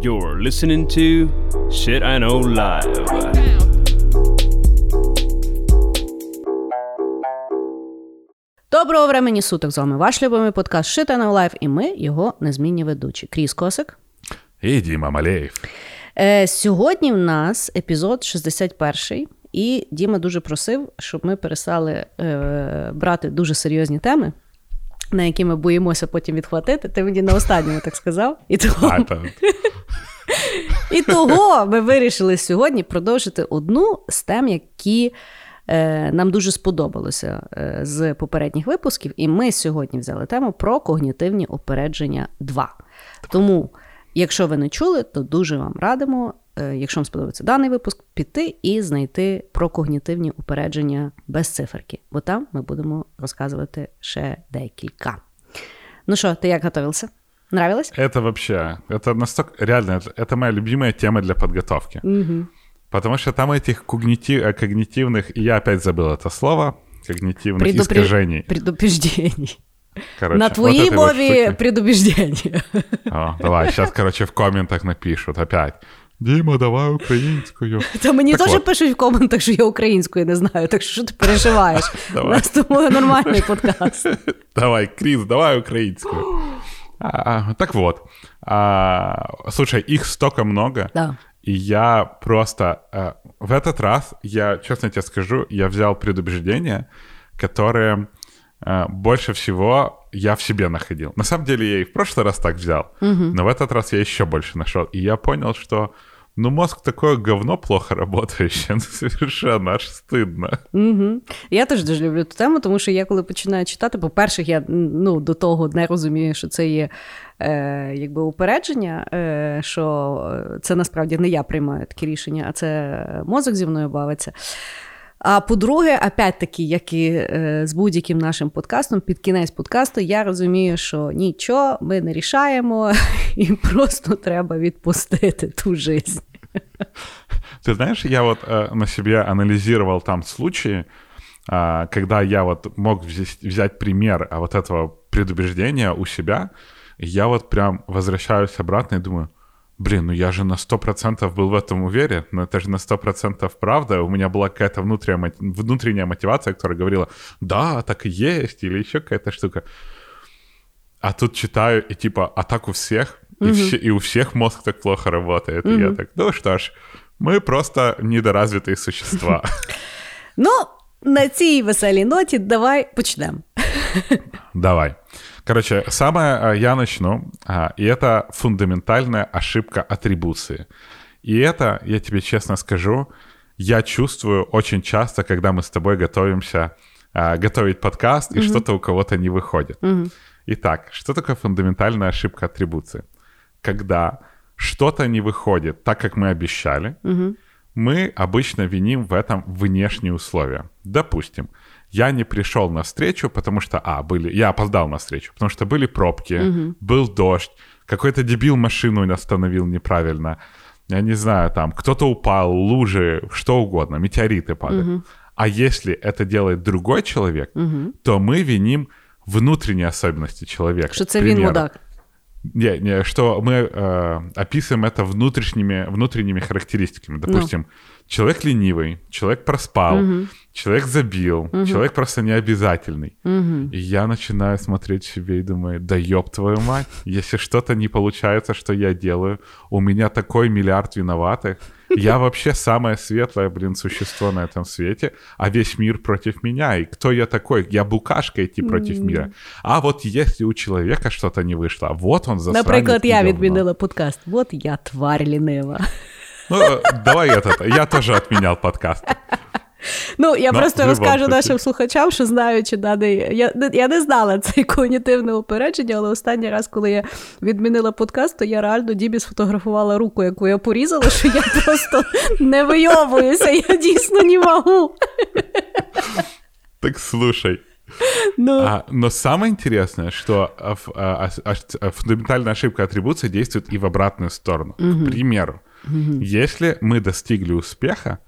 You're listening to Shit I Know Live. Доброго времені суток з вами ваш любимий подкаст Shit I Know Live і ми його незмінні ведучі. Кріс Косик. І Діма Малеєв. Е, сьогодні в нас епізод 61, і Діма дуже просив, щоб ми перестали е, брати дуже серйозні теми, на які ми боїмося потім відхватити. Ти мені на останньому так сказав. І того, і того ми вирішили сьогодні продовжити одну з тем, які е, нам дуже сподобалося е, з попередніх випусків. І ми сьогодні взяли тему про когнітивні опередження 2. Тому, якщо ви не чули, то дуже вам радимо, якщо вам сподобається даний випуск, піти і знайти про когнітивні упередження без циферки, бо там ми будемо розказувати ще декілька. Ну що, ти як готувався? Нравилось? Это вообще, это настолько, реально, это, это моя любимая тема для подготовки. Потому что там этих когнити- э, когнитивных, и я опять забыл это слово, когнитивных Предупре- искажений. Предупреждений. Короче, На вот твоей этой вот мове штуки. предубеждение. О, давай, сейчас, короче, в комментах напишут опять. Дима, давай украинскую. Та мені Так теж от. пишуть в коментах, що я українською не знаю, так що що ти переживаєш? У Давай. нас тому нормальний подкаст. Давай, Крис, давай украинскую. А, так вот, а, слушай, их столько много. Да. И я просто... э, в этот раз, я, честно тебе скажу, я взял предубеждения, которые э, больше всего я в себе находил. На самом деле я и в прошлый раз так взял, но в этот раз я еще больше нашел. И я понял, что ну мозг такое говно плохо работающее, ну совершенно аж стыдно. Угу. Я теж дуже люблю ту тему, тому що я коли починаю читати, по-перше, я ну, до того не розумію, що це є е, якби упередження, е, що це насправді не я приймаю такі рішення, а це мозок зі мною бавиться. А по-друге, опять-таки, як і е, з будь-яким нашим подкастом, під кінець подкасту, я розумію, що нічого ми не рішаємо, і просто треба відпустити ту жизнь. Ты знаешь, я вот э, на себе анализировал там случаи, а, когда я вот мог взять, взять пример а, вот этого предубеждения у себя, я вот прям возвращаюсь обратно и думаю, блин, ну я же на 100% был в этом уверен, но это же на 100% правда. У меня была какая-то внутренняя, внутренняя мотивация, которая говорила, да, так и есть, или еще какая-то штука. А тут читаю, и типа, а так у всех, и, все- и у всех мозг так плохо работает. И я так, ну что ж, мы просто недоразвитые существа. Ну, на цій веселій ноті давай почнемо. Давай. Короче, самое а, я начну, а, и это фундаментальная ошибка атрибуции. И это, я тебе честно скажу, я чувствую очень часто, когда мы с тобой готовимся а, готовить подкаст, и что-то у кого-то не выходит. Итак, что такое фундаментальная ошибка атрибуции? Когда что-то не выходит так, как мы обещали, мы обычно виним в этом внешние условия. Допустим, я не пришел на встречу, потому что, а, были, я опоздал на встречу, потому что были пробки, был дождь, какой-то дебил машину остановил неправильно, я не знаю, там, кто-то упал, лужи, что угодно, метеориты падают. А если это делает другой человек, то мы виним внутренние особенности человека. Він примеру. мудак. Не, не, что мы э, описываем это внутренними, внутренними характеристиками. Допустим, человек ленивый, человек проспал, человек забил, человек просто необязательный. И я начинаю смотреть себе и думаю, да ёб твою мать, если что-то не получается, что я делаю, у меня такой миллиард виноватых, я вообще самое светлое, блин, существо на этом свете, а весь мир против меня. И кто я такой? Я букашка идти против мира. А вот если у человека что-то не вышло, вот он засранец Наприклад, и я говно. відмінила подкаст. От я тварь лінива. Ну, э, давай этот, я тоже отменял подкаст. Ну, я Ну, просто розкажу нашим слухачам, що знаючи даний. Я, я не знала це когнітивне упередження, але останній раз, коли я відмінила подкаст, то я реально Дібі сфотографувала руку, яку я порізала, що я просто не вийовуюся, я дійсно не можу. Так слушай. Ну, А, но самое интересное, что а, а, а, фундаментальная ошибка атрибуции действует и в обратную сторону. К примеру, если мы достигли успеха,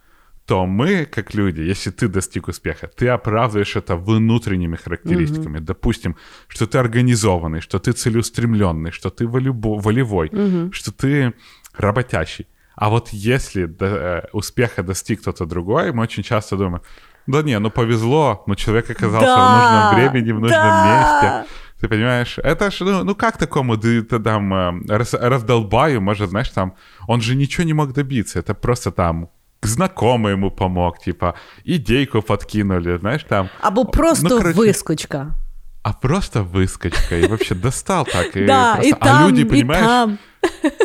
то мы, как люди, если ты достиг успеха, ты оправдываешь это внутренними характеристиками. Угу. Допустим, что ты организованный, что ты целеустремленный, что ты волюбо- волевой, угу. что ты работящий. А вот если до, э, успеха достиг кто-то другой, мы очень часто думаем, да не, ну повезло, но человек оказался да, в нужном времени, в нужном да. месте. Ты понимаешь, это ж, ну, ну как такому ты, ты там э, раз, раздолбаю, может, знаешь, там, он же ничего не мог добиться, это просто там знакомый ему помог, типа, идейку подкинули, знаешь, там. Або просто ну, короче, выскочка. А просто выскочка, и вообще достал так. И да, просто... и там, а люди, понимаешь, и там.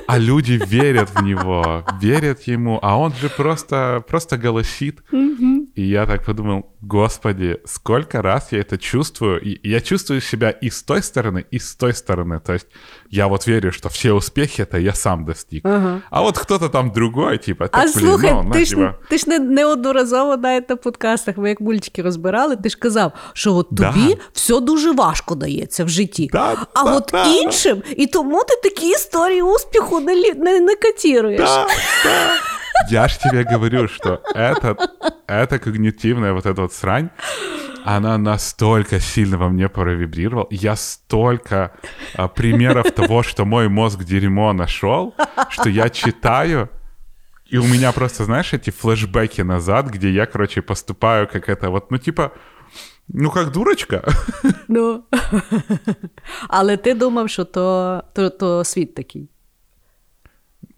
А люди верят в него, верят ему, а он же просто, просто голосит. И я так подумал, господи, сколько раз я это чувствую. И я чувствую себя и с той стороны, и с той стороны. То есть я вот верю, что все успехи это я сам достиг. Ага. А от хто-то там другой, типа, так, а блін, слухай, ну, ти, на, ж, типа... ти ж не, неодноразово навіть на подкастах, ми як мультики розбирали, ти ж казав, що от тобі Да. все дуже важко дається в житті. Да, а да, от да, іншим, і тому ти такі історії успіху не, лі- не, не котируєш. Да, да. Я ж тебе говорю, что это, это когнитивная вот эта вот срань, она настолько сильно во мне провибрировала. Я столько а, примеров того, что мой мозг дерьмо нашел, что я читаю, и у меня просто, знаешь, эти флешбеки назад, где я, короче, поступаю как это вот, ну типа, ну как дурочка. Ну. Але ти думав, що то, то, то світ такий.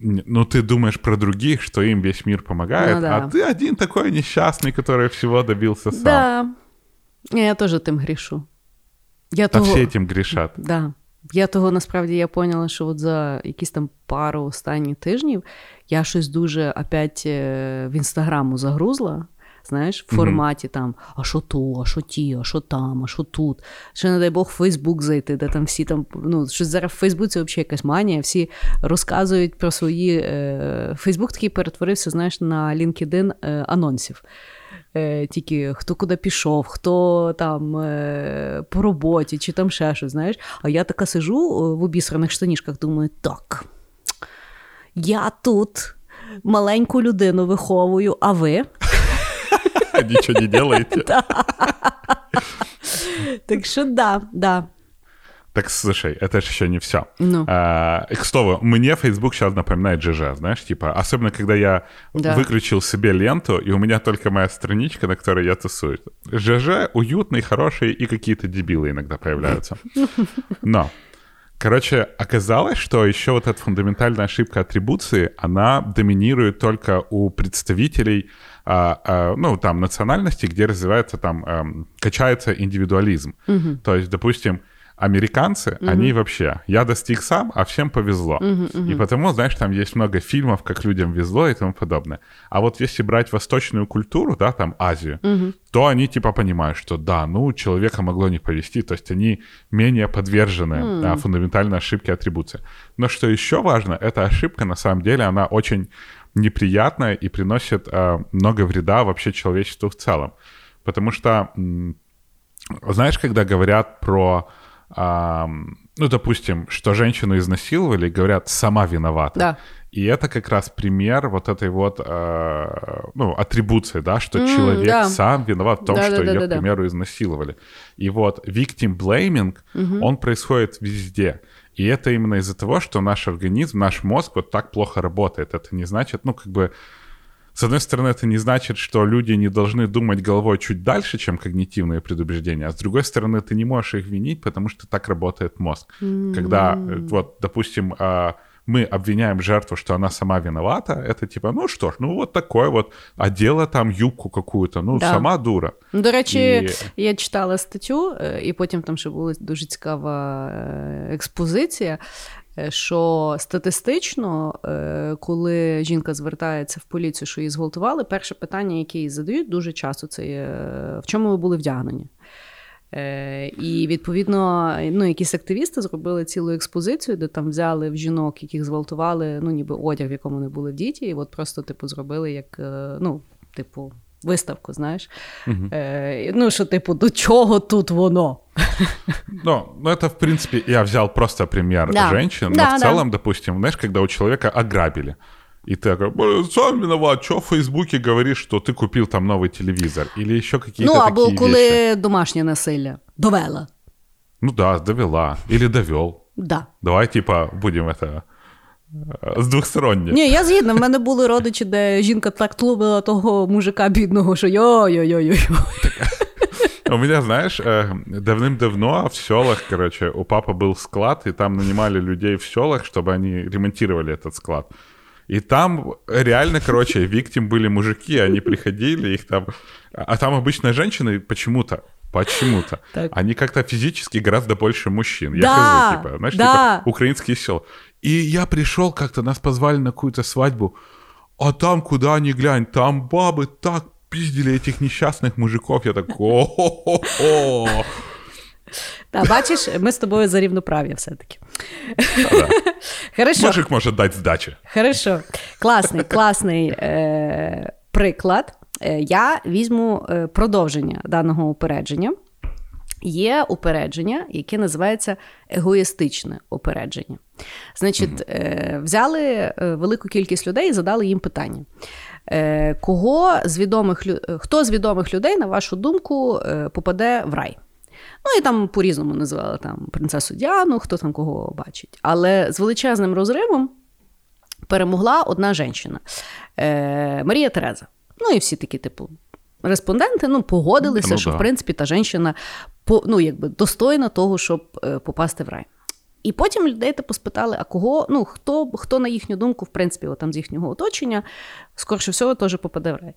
Ну, ты думаешь про других, что им весь мир помогает, Ну да. а ты один такой несчастный, который всего добился сам. Да. Я теж тим грішу. Я Да того... все этим грешат. Да. Я того насправді я поняла, що от за якісь там пару останніх тижнів я щось дуже опять е, в інстаграму загрузла. Знаєш, в форматі там, а що то, а що ті, а що там, а що тут. Ще, не дай Бог, в Фейсбук зайти, де там всі там, ну, щось зараз в Фейсбуці взагалі якась манія, всі розказують про свої. Е, Фейсбук такий перетворився, знаєш, на LinkedIn е, анонсів. Е, тільки хто куди пішов, хто там е, по роботі, чи там ще щось, знаєш. А я така сижу в обісраних штанішках, думаю, так, я тут маленьку людину виховую, а ви? Ничего не делаете. Так що да, да. Так слушай, это же еще не все. Ну. А, к слову, мне Facebook сейчас напоминает ЖЖ, знаешь, типа, особенно когда я Да. выключил себе ленту, и у меня только моя страничка, на которой я тусуюсь. ЖЖ уютный, хороший, и какие-то дебилы иногда появляются. Но, короче, оказалось, что еще вот эта фундаментальная ошибка атрибуции, она доминирует только у представителей ну, там, национальности, где развивается там, эм, качается индивидуализм. То есть, допустим, американцы, они вообще, я достиг сам, а всем повезло. И потому, знаешь, там есть много фильмов, как людям везло и тому подобное. А вот если брать восточную культуру, да, там Азию, то они типа понимают, что да, ну, человека могло не повезти, то есть они менее подвержены а, фундаментальной ошибке атрибуции. Но что еще важно, эта ошибка, на самом деле, она очень неприятная и приносит а, много вреда вообще человечеству в целом. Потому что, знаешь, когда говорят про, ам, ну, допустим, что женщину изнасиловали, говорят, сама виновата. Да. И это как раз пример вот этой вот, э, ну, атрибуции, да, что М, человек да. сам виноват в том, Да, что да, ее, да, к да. примеру, изнасиловали. И вот victim blaming, он происходит везде. И это именно из-за того, что наш организм, наш мозг вот так плохо работает. Это не значит, ну, как бы, с одной стороны, это не значит, что люди не должны думать головой чуть дальше, чем когнитивные предубеждения, а с другой стороны, ты не можешь их винить, потому что так работает мозг. Когда, э, вот, допустим, а, мы обвиняем жертву, что она сама виновата, это типа, ну что ж, ну вот такое вот, одела там юбку какую-то, ну Да. сама дура. Ну, До речі, І- я читала статтю, е, і потім там ще була дуже цікава е, експозиція. е, Що статистично, коли жінка звертається в поліцію, що її зґвалтували, перше питання, яке їй задають дуже часто, це є, в чому ви були вдягнені. Е, І відповідно, ну, якісь активісти зробили цілу експозицію, де там взяли в жінок, яких зґвалтували, ну, ніби одяг, в якому вони були в діті, і от просто, типу, зробили як, е, ну, типу, виставку, знаєш. Е, ну, що, типу, до чого тут воно? Ну, ну, это, в принципе, я взял просто пример Да. женщин, Да, но в да. целом, допустим, знаешь, когда у человека ограбили, И ты такой, «Блин, сам виноват, что в Фейсбуке говоришь, что ты купил там новый телевизор? Или еще какие-то Ну, або такие коли вещи. домашнє насилля. Довела. Ну да, довела. Или довел. Да. Давай, типа, будем это э, двухсторонне. Ні, я згідна. В мене були родичі, де жінка так тлумила того мужика бідного, що йой-йой-йой. У меня, знаешь, э, давным-давно в селах, короче, у папы был склад, и там нанимали людей в селах, чтобы они ремонтировали этот склад. И там реально, короче, виктим были мужики, они приходили, их там... А там обычно женщины почему-то, почему-то, Так. они как-то физически гораздо больше мужчин. Я Да, хз, типа, знаешь, да. типа украинские села. И я пришел как-то, нас позвали на какую-то свадьбу, а там, куда ни глянь, там бабы так пиздили этих несчастных мужиков. Я такой, о-хо-хо-хо. Та бачиш, ми з тобою за рівноправ'я все-таки. Хорошо. Мужик может дать сдачи. Хорошо. Класний, класний е, приклад. Е, я візьму е, продовження даного упередження. Є упередження, яке називається егоїстичне упередження. Значить, е, взяли велику кількість людей і задали їм питання. Кого з відомих, хто з відомих людей, на вашу думку, попаде в рай? Ну і там по-різному називали там принцесу Діану, хто там кого бачить. Але з величезним розривом перемогла одна жінка е, Марія Тереза. Ну і всі такі, типу, респонденти ну, погодилися, Ну, що да. в принципі та жінка ну, якби, достойна того, щоб е, попасти в рай. І потім людей типу спитали, а кого, ну, хто, хто на їхню думку, в принципі, от там з їхнього оточення, скорше всього, теж попаде в рай.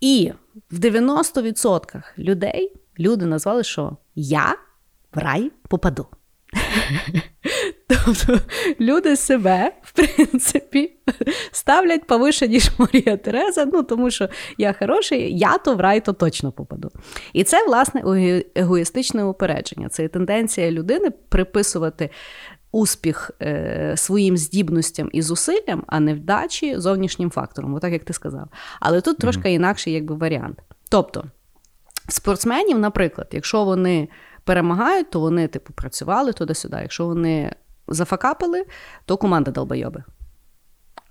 І в 90% людей люди назвали, що я в рай попаду. Тобто люди себе, в принципі, ставлять повише, ніж Марія Тереза, ну тому що я хороший, я то в рай то точно попаду. І це, власне, егоїстичне упередження. Це тенденція людини приписувати успіх е, своїм здібностям і зусиллям, а не вдачі зовнішнім фактором, отак як ти сказав. Але тут трошки інакший якби, варіант. Тобто, спортсменів, наприклад, якщо вони перемагають, то вони, типу, працювали туди-сюди. Якщо вони зафакапили, то команда долбойоби.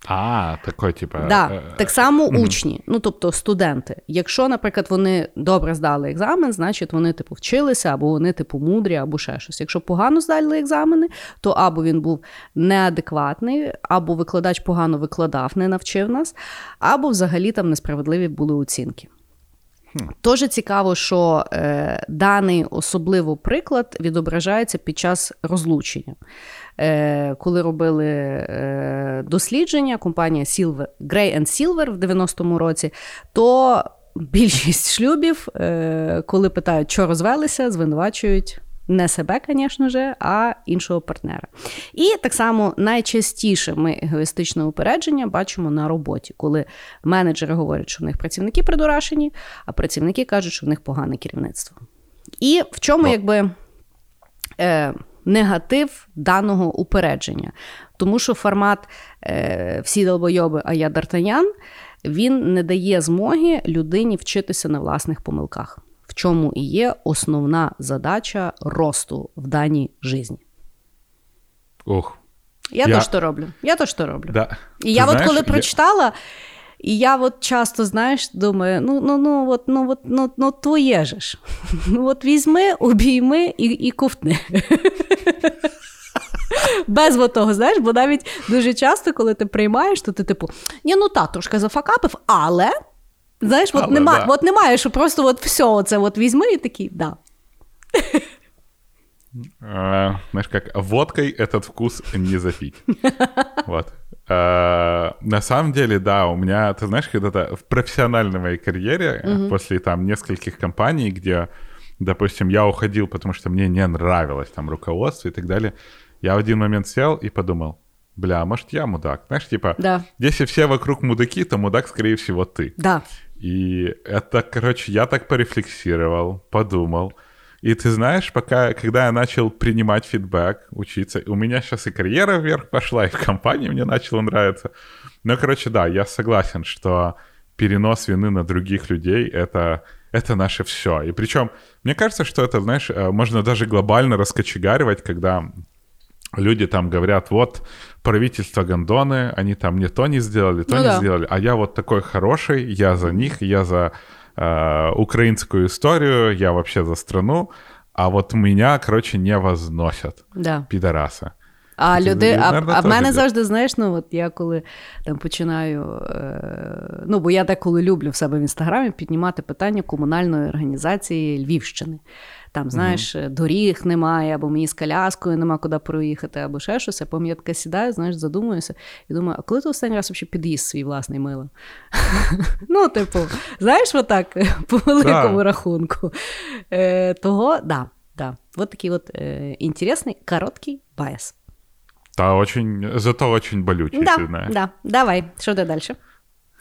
А, такой, типа... Да, э, так само учні, ну тобто студенти. Якщо, наприклад, вони добре здали екзамен, значить вони типу вчилися, або вони типу мудрі, або ще щось. Якщо погано здали екзамени, то або він був неадекватний, або викладач погано викладав, не навчив нас, або взагалі там несправедливі були оцінки. Дуже цікаво, що е, даний особливо приклад відображається під час розлучення. Е, коли робили е, дослідження, компанія Silver, Gray Silver в 90-му році, то більшість шлюбів, е, коли питають, що розвелися, звинувачують не себе, звісно ж, а іншого партнера. І так само найчастіше ми егоїстичне упередження бачимо на роботі, коли менеджери говорять, що в них працівники придурашені, а працівники кажуть, що в них погане керівництво. І в чому, Ну. якби. Е, Негатив даного упередження, тому що формат е, всі долбойоби, а я Д'Артанян, він не дає змоги людині вчитися на власних помилках, чому і є основна задача росту в даній житті. Ух. Я, Я- то що роблю. Я то що роблю. Да. І Ты я от коли я- прочитала, і я от часто, знаєш, думаю, ну, ну, ну, от, ну, от, ну, ну твоє же ж. Ну, от візьми, обійми і, і ковтни. Без от того, знаєш, бо навіть дуже часто, коли ти приймаєш, то ти типу, ні, ну та, трошки зафакапив, але. Знаєш, от, Але, нема, да. от немає, що просто от все оце от візьми і такий, да. Э, знаешь, как водкой этот вкус не запить. Вот. Э, На самом деле, да, у меня, ты знаешь, когда-то в профессиональной моей карьере, э, после там нескольких компаний, где, допустим, я уходил, потому что мне не нравилось там руководство и так далее, я в один момент сел и подумал, бля, а может я мудак? Знаешь, типа, Да. если все вокруг мудаки, то мудак, скорее всего, ты. Да. И это, короче, я так порефлексировал, подумал. И ты знаешь, пока, когда я начал принимать фидбэк, учиться, у меня сейчас и карьера вверх пошла, и в компании мне начало нравиться. Но, короче, да, я согласен, что перенос вины на других людей это, это наше все. И причем, мне кажется, что это, знаешь, э, можно даже глобально раскочегаривать, когда люди там говорят, вот правительство Гондоны, они там не то не сделали, то Ну не да. сделали, а я вот такой хороший, я за них, я за э, украинскую историю, я вообще за страну, а вот меня, короче, не возносят, Да. пидорасы. А Це, люди, а, наверно, а в теж мене є. завжди, знаєш, ну от я коли там починаю. Е, ну, бо я деколи люблю в себе в інстаграмі піднімати питання комунальної організації Львівщини. Там, знаєш, доріг немає, або мені з коляскою нема куди проїхати, або ще щось. Я пам'ятаю, я таке сідаю, знаєш, задумуюся і думаю, а коли ти останній раз взагалі під'їзд свій власний мила? Ну, типу, знаєш, отак, по великому Да. рахунку. Е, того, да, да. Вот такий от е, інтересний, короткий байс. Да, очень, зато очень болючий, Да, ты знаешь. да. Давай, что ты дальше?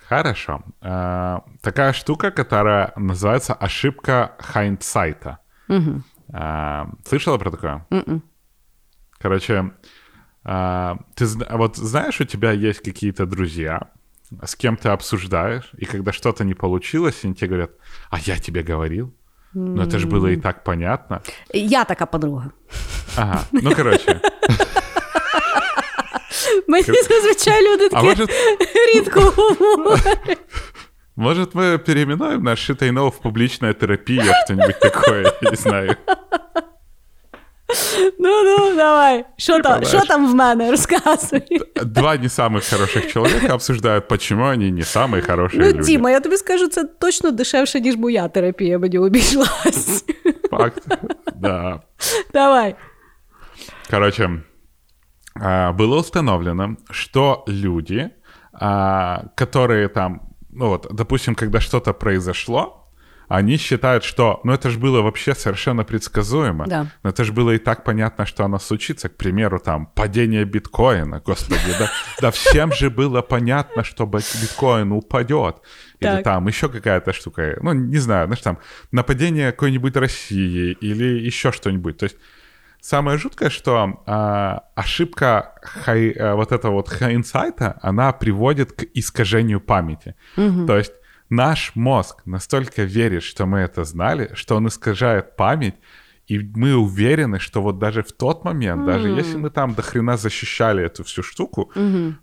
Хорошо. Э, такая штука, которая называется ошибка хайндсайта. Угу. Э, слышала про такое? М-м. Короче, э, ты зна- вот знаешь, у тебя есть какие-то друзья, с кем ты обсуждаешь, и когда что-то не получилось, они тебе говорят, а я тебе говорил. Ну, это же было и так понятно. Я така подруга. Ага, ну, короче. Мені зазвичай люди А такі может, рідко говорять. может мы переименуем наш Шитайнов в публичная терапия, что-нибудь такое, я не знаю. Ну, ну, давай. Що там, знаєш. що там в мене? Розказуй. Два не самых хороших человека обсуждают, почему они не самые хорошие Ну, люди. Тіма, я тобі скажу, це точно дешевше, ніж моя терапія мені обійшлась. Факт. Да. Давай. Короче, а, было установлено, что люди, а, которые там, ну вот, допустим, когда что-то произошло, они считают, что, ну это же было вообще совершенно предсказуемо. Да. Но это же было и так понятно, что оно случится. К примеру, там, падение биткоина, господи, да, да всем же было понятно, что бит- биткоин упадет. Или Так. там еще какая-то штука, ну, не знаю, знаешь, там, нападение какой-нибудь России или еще что-нибудь. То есть Самое жуткое, что а, ошибка хай, а, вот этого вот хайнсайта, она приводит к искажению памяти. То есть наш мозг настолько верит, что мы это знали, что он искажает память, и мы уверены, что вот даже в тот момент, даже если мы там до хрена защищали эту всю штуку,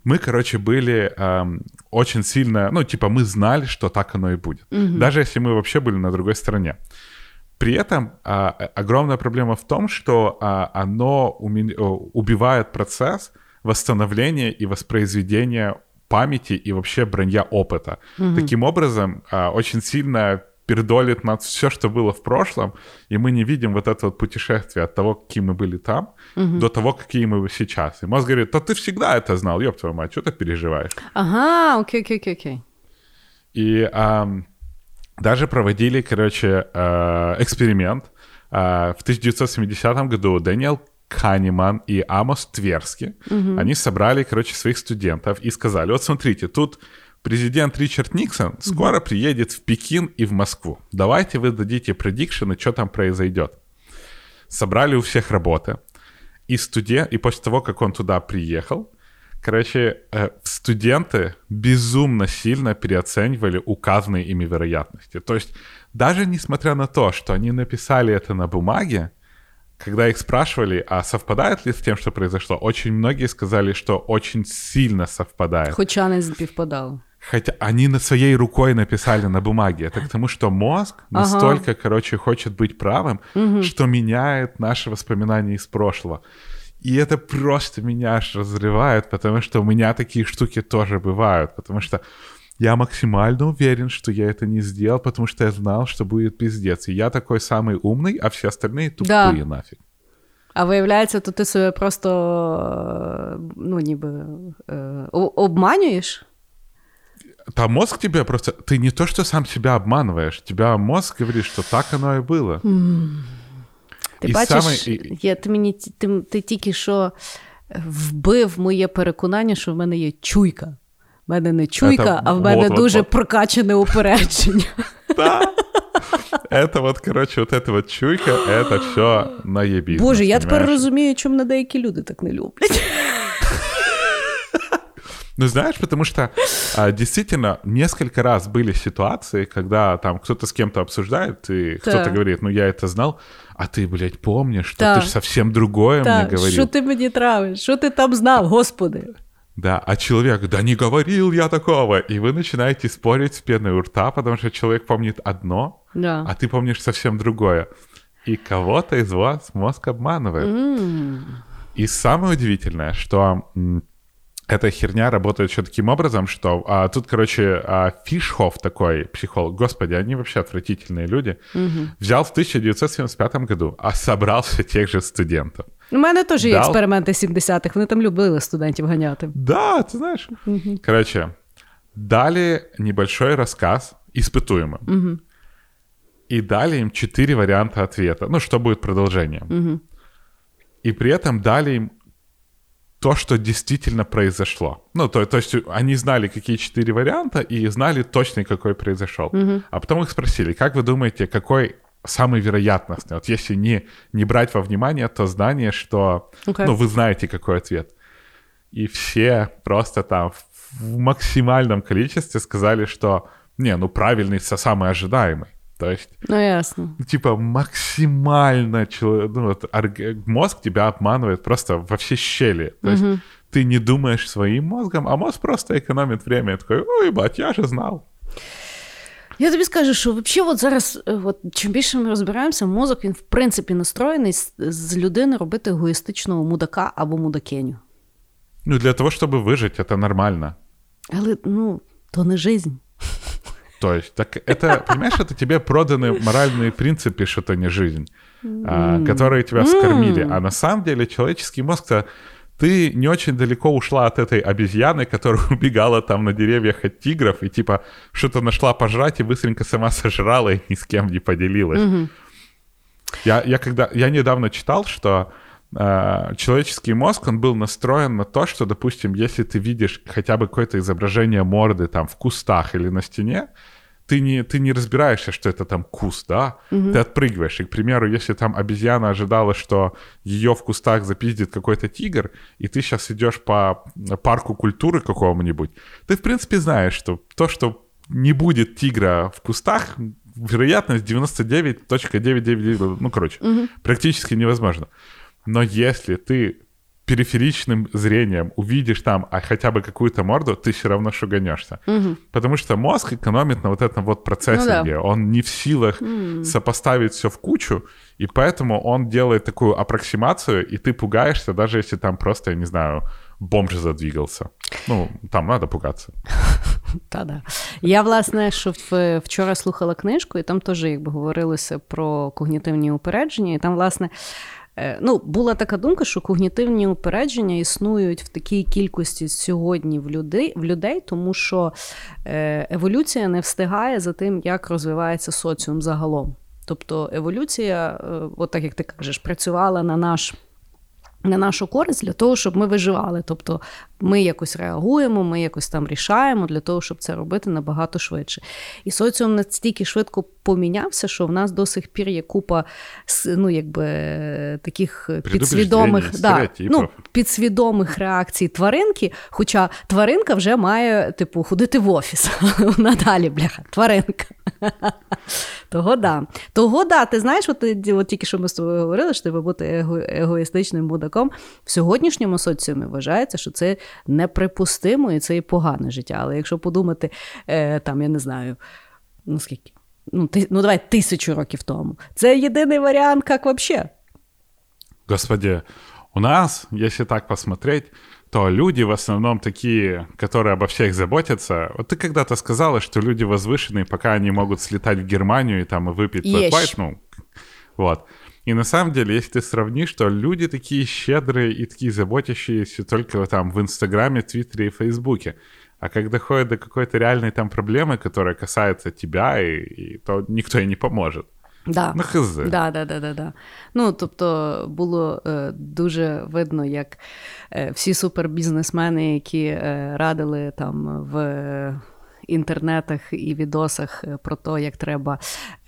мы, короче, были эм, очень сильно, ну, типа, мы знали, что так оно и будет. Даже если мы вообще были на другой стороне. При этом а, огромная проблема в том, что а, оно умен- о, убивает процесс восстановления и воспроизведения памяти и вообще броня опыта. Таким образом, а, очень сильно передолит над все, что было в прошлом, и мы не видим вот это вот путешествие от того, какие мы были там, до того, какие мы сейчас. И мозг говорит, да ты всегда это знал, ёб твою мать, что ты переживаешь? Ага, окей, окей, окей, окей. И ам, даже проводили, короче, э, эксперимент. Э, в 1970 году Дэниел Канеман и Амос Тверски, они собрали, короче, своих студентов и сказали, вот смотрите, тут президент Ричард Никсон скоро приедет в Пекин и в Москву. Давайте вы дадите предикшены, что там произойдет. Собрали у всех работы. И, студент, и после того, как он туда приехал, короче, э, студенты безумно сильно переоценивали указанные ими вероятности. То есть даже несмотря на то, что они написали это на бумаге, когда их спрашивали, а совпадает ли с тем, что произошло, очень многие сказали, что очень сильно совпадает. Хоча не співпадало. Хотя они на своей рукой написали на бумаге. Это к тому, что мозг настолько, короче, хочет быть правым, что меняет наши воспоминания из прошлого. И это просто меня аж разрывает, потому что у меня такие штуки тоже бывают. Потому что я максимально уверен, что я это не сделал, потому что я знал, что будет пиздец. И я такой самый умный, а все остальные тупые Да. нафиг. А виявляється, то ти себе просто е, ну, ніби е, о- обманюєш? Там мозг тебе просто... Ты не то, что сам себя обманываешь, тебя мозг говорит, что так оно и было. Ти І бачиш, саме- і- я, ти, мені, ті- ти, ти тільки що вбив моє переконання, що в мене є чуйка. В мене не чуйка, Це а в мене вот, вот, дуже вот. прокачане упередження. Да. Это вот, короче, вот эта вот чуйка, это все наебись. Боже, я тепер розумію, чому на деякі люди так не люблять. Ну, знаешь, потому что а, действительно несколько раз были ситуации, когда там кто-то с кем-то обсуждает, и Да. кто-то говорит, ну, я это знал, а ты, блядь, помнишь, что Да. ты же совсем другое мне Так, говорил. що ти мені травиш? Що ти там знав, господи? Да, а человек, да не говорил я такого. И вы начинаете спорить с пеной у рта, потому что человек помнит одно, Да. а ты помнишь совсем другое. И кого-то из вас мозг обманывает. И самое удивительное, что эта херня работает еще таким образом, что а, тут, короче, а, Фишхоф такой психолог, господи, они вообще отвратительные люди, взял в 1975 году, а собрался тех же студентов. У мене теж є Дав? експерименти 70-х, вони там любили студентів ганяти. Да, ты знаешь. Короче, дали небольшой рассказ испытуемым. И дали им четыре варианта ответа. Ну, что будет продолжением. И при этом дали им то, что действительно произошло. Ну, то, то есть они знали, какие четыре варианта, и знали точно, какой произошел. А потом их спросили, как вы думаете, какой самый вероятностный? Вот если не, не брать во внимание то знание, что Окей. ну, вы знаете, какой ответ. И все просто там в- максимальном количестве сказали, что не, ну правильный, самый ожидаемый. То есть Ну, ясно. ну, типа максимально чело- ну, вот, орг- мозг тебя обманывает просто во все щели. То есть ты не думаешь своим мозгом, а мозг просто экономит время. И такой, ой, бать, я же знал. Я тобі скажу, що взагалі от зараз, е, от, чим більше ми розбираємося, мозок він в принципі настроєний з, з людини робити егоїстичного мудака або мудакеню. Ну, для того, чтобы выжить, это нормально. Але ну, то не жизнь. То есть, так это, понимаешь, это тебе проданы моральные принципы, что это не жизнь, а, которые тебя вскормили. А на самом деле человеческий мозг-то ты не очень далеко ушла от этой обезьяны, которая убегала там на деревьях от тигров и типа что-то нашла пожрать и быстренько сама сожрала и ни с кем не поделилась. Я, я, когда, я недавно читал, что человеческий мозг, он был настроен на то, что, допустим, если ты видишь хотя бы какое-то изображение морды там в кустах или на стене, ты не, ты не разбираешься, что это там куст, да? Ты отпрыгиваешь. И, к примеру, если там обезьяна ожидала, что ее в кустах запиздит какой-то тигр, и ты сейчас идешь по парку культуры какому-нибудь, ты, в принципе, знаешь, что то, что не будет тигра в кустах, вероятность 99.999, ну, короче, практически невозможно. Но если ты периферичным зрением увидишь там а хотя бы какую-то морду, ты все равно шуганешься. Потому что мозг экономит на вот этом вот процессинге. Он не в силах сопоставить все в кучу, и поэтому он делает такую аппроксимацию, и ты пугаешься, даже если там просто, я не знаю, бомж задвигался. Ну, там надо пугаться. Та-да. Я, власне, що в- вчора слухала книжку, і там теж якби говорилося про когнітивні упередження. І там, власне, е, Ну, була така думка, що когнітивні упередження існують в такій кількості сьогодні в людей, в людей тому що е, еволюція не встигає за тим, як розвивається соціум загалом. Тобто еволюція, е, от так як ти кажеш, працювала на наш на нашу користь для того, щоб ми виживали. Тобто ми якось реагуємо, ми якось там рішаємо для того, щоб це робити набагато швидше. І соціум настільки швидко помінявся, що в нас до сих пір є купа ну, якби, таких підсвідомих, да, ну, підсвідомих реакцій тваринки. Хоча тваринка вже має типу, ходити в офіс. Вона далі, бляха, тваринка. Того да. Того да, ти знаєш, от, ти- от тільки що ми з тобою говорили, що треба бути его, егоїстичним мудаком. В сьогоднішньому соціумі вважається, що це неприпустимо і це і погане життя. Але якщо подумати, е, там, я не знаю, ну скільки, ну, ти, ну давай тисячу років тому, це єдиний варіант, як взагалі. Господи, у нас, если так посмотреть, то люди в основном такие, которые обо всех заботятся. Вот ты когда-то сказала, что люди возвышенные, пока они могут слетать в Германию и там и выпить Ещь. White, ну, вот. И на самом деле, если ты сравнишь, то люди такие щедрые и такие заботящиеся только там в Инстаграме, Твиттере и Фейсбуке. А когда доходит до какой-то реальной там проблемы, которая касается тебя, и, и то никто ей не поможет. Да. Ну, хз. Да, да, да, да, да. Ну, тобто було е, дуже видно, як е, всі супербізнесмени, які е, радили там в інтернетах і відосах е, про те, як треба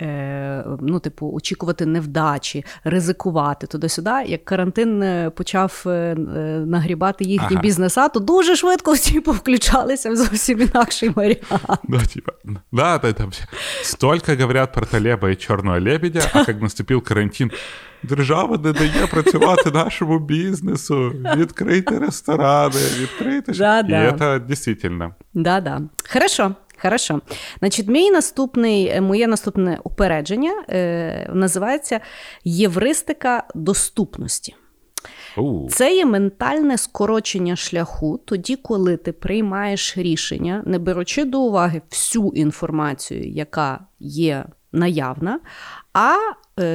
е, ну, типу, очікувати невдачі, ризикувати туди-сюди. Як карантин е, почав нагрібати їхні ага. бізнеса, то дуже швидко всі повключалися в зовсім інакший варіант. Ну, типа, да, да, там столько говорять про Талеба і Чорного лебедя, а як наступив карантин, Держава не дає працювати нашому бізнесу, відкрити ресторани, відкрити да, І да. це дійсно. Да, да. Хорошо. Хорошо. Значить, мій наступний, моє наступне упередження е, називається Євристика доступності. Uh. Це є ментальне скорочення шляху тоді, коли ти приймаєш рішення, не беручи до уваги всю інформацію, яка є наявна, а е,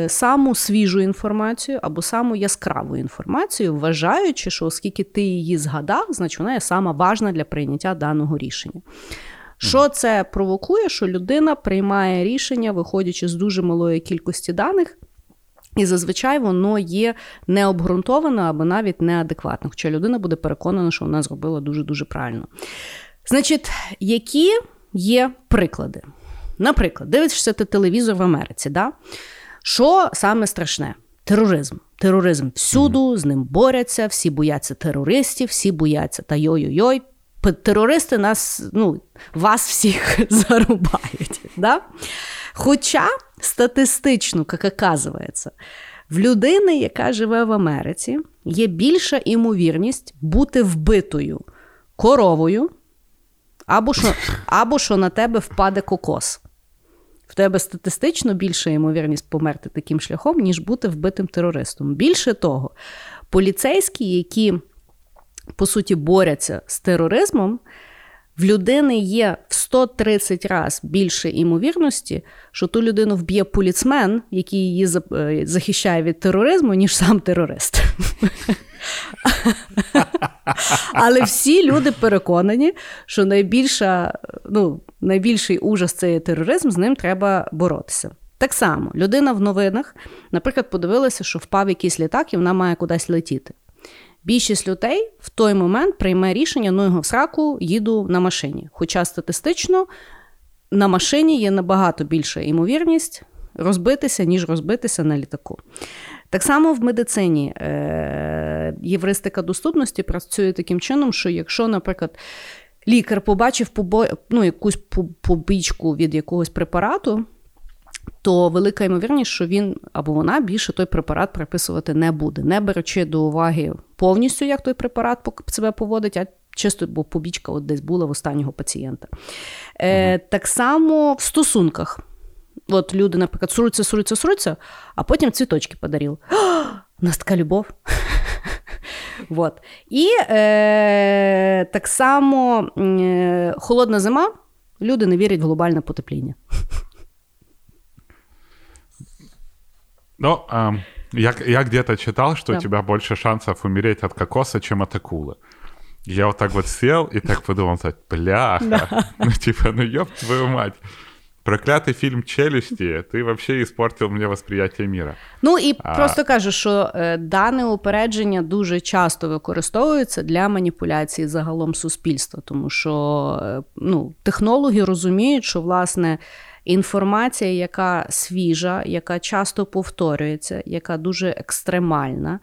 саму свіжу інформацію або саму яскраву інформацію, вважаючи, що оскільки ти її згадав, значить вона є сама важна для прийняття даного рішення. Що це провокує? Що людина приймає рішення, виходячи з дуже малої кількості даних, і зазвичай воно є необґрунтоване або навіть неадекватне. Хоча людина буде переконана, що вона зробила дуже-дуже правильно. Значить, які є приклади? Наприклад, дивишся ти телевізор в Америці. да? Що саме страшне? Тероризм. Тероризм всюду, з ним борються, всі бояться терористів, всі бояться та йой-йой-йой. Терористи нас, ну, вас всіх зарубають. Да? Хоча статистично, як оказується, в людини, яка живе в Америці, є більша імовірність бути вбитою коровою, або що, або що на тебе впаде кокос в тебе статистично більша ймовірність померти таким шляхом, ніж бути вбитим терористом. Більше того, поліцейські, які, по суті, борються з тероризмом, в людини є в 130 разів більше імовірності, що ту людину вб'є поліцмен, який її е, захищає від тероризму, ніж сам терорист. Але всі люди переконані, що найбільша, ну, найбільший ужас це тероризм, з ним треба боротися. Так само, людина в новинах, наприклад, подивилася, що впав якийсь літак і вона має кудись летіти. Більшість людей в той момент прийме рішення, ну його в сраку їду на машині. Хоча статистично на машині є набагато більша ймовірність розбитися, ніж розбитися на літаку. Так само в медицині е, євристика доступності працює таким чином, що якщо, наприклад, лікар побачив побо... ну, якусь побічку від якогось препарату, то велика ймовірність, що він або вона більше той препарат приписувати не буде, не беручи до уваги повністю, як той препарат себе поводить, а чисто, бо побічка от десь була в останнього пацієнта. Е, Так само в стосунках. От люди, наприклад, суруться, суруться, суруться, а потім цвіточки подарив. У нас така любов. вот. І е, так само е, холодна зима, люди не вірять в глобальне потепління. Ну, а, я, я где-то читал, что да. у тебя больше шансов умереть от кокоса, чем от акулы. Я вот так вот сел и так подумал, так, бляха, да. ну типа, ну ёб твою мать. Проклятий фільм Челюсті, ти взагалі іспортив мені восприяття міра. Ну і а... просто кажу, що е, дане упередження дуже часто використовується для маніпуляції загалом суспільства, тому що е, ну, технологи розуміють, що власне. Інформація, яка свіжа, яка часто повторюється, яка дуже екстремальна,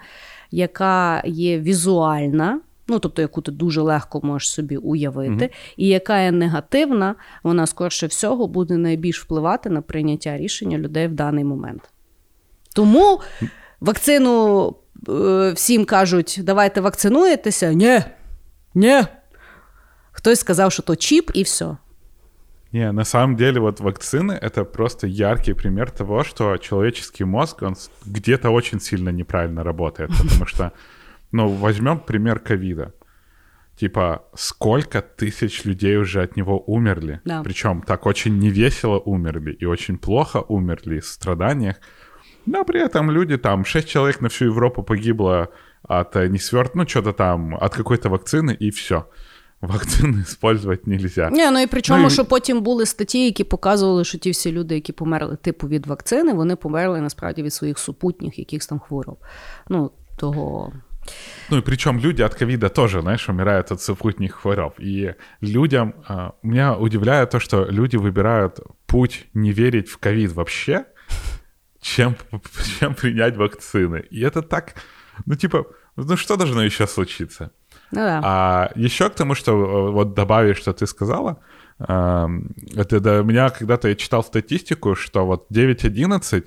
яка є візуальна, ну тобто, яку ти дуже легко можеш собі уявити, угу. і яка є негативна, вона скорше всього буде найбільш впливати на прийняття рішення людей в даний момент. Тому вакцину е, всім кажуть, давайте вакцинуєтеся. Ні, ні. Хтось сказав, що то чіп, і все. Не, на самом деле вот вакцины — это просто яркий пример того, что человеческий мозг, он где-то очень сильно неправильно работает, потому что Ну, возьмем пример ковида. Типа, сколько тысяч людей уже от него умерли. Да. Причем так очень невесело умерли и очень плохо умерли в страданиях. Но при этом люди там, 6 человек на всю Европу погибло от э, несверт, ну что-то там, от какой-то вакцины и все. Вакцини использовать нельзя. Ні, ну і причому, ну, що потім були статті, які показували, що ті всі люди, які померли типу від вакцини, вони померли насправді від своїх супутніх, якихось там хвороб. Ну, того. Ну и причем люди от ковида тоже, знаешь, умирают от сопутных хвороб. И людям, а, меня удивляет то, что люди выбирают путь не верить в ковид вообще, чем, чем принять вакцины. И это так, ну типа, ну что должно еще случиться? Ну да. А еще к тому, что э, вот добавить, что ты сказала, эм, это до меня когда-то я читал статистику, что вот 9.11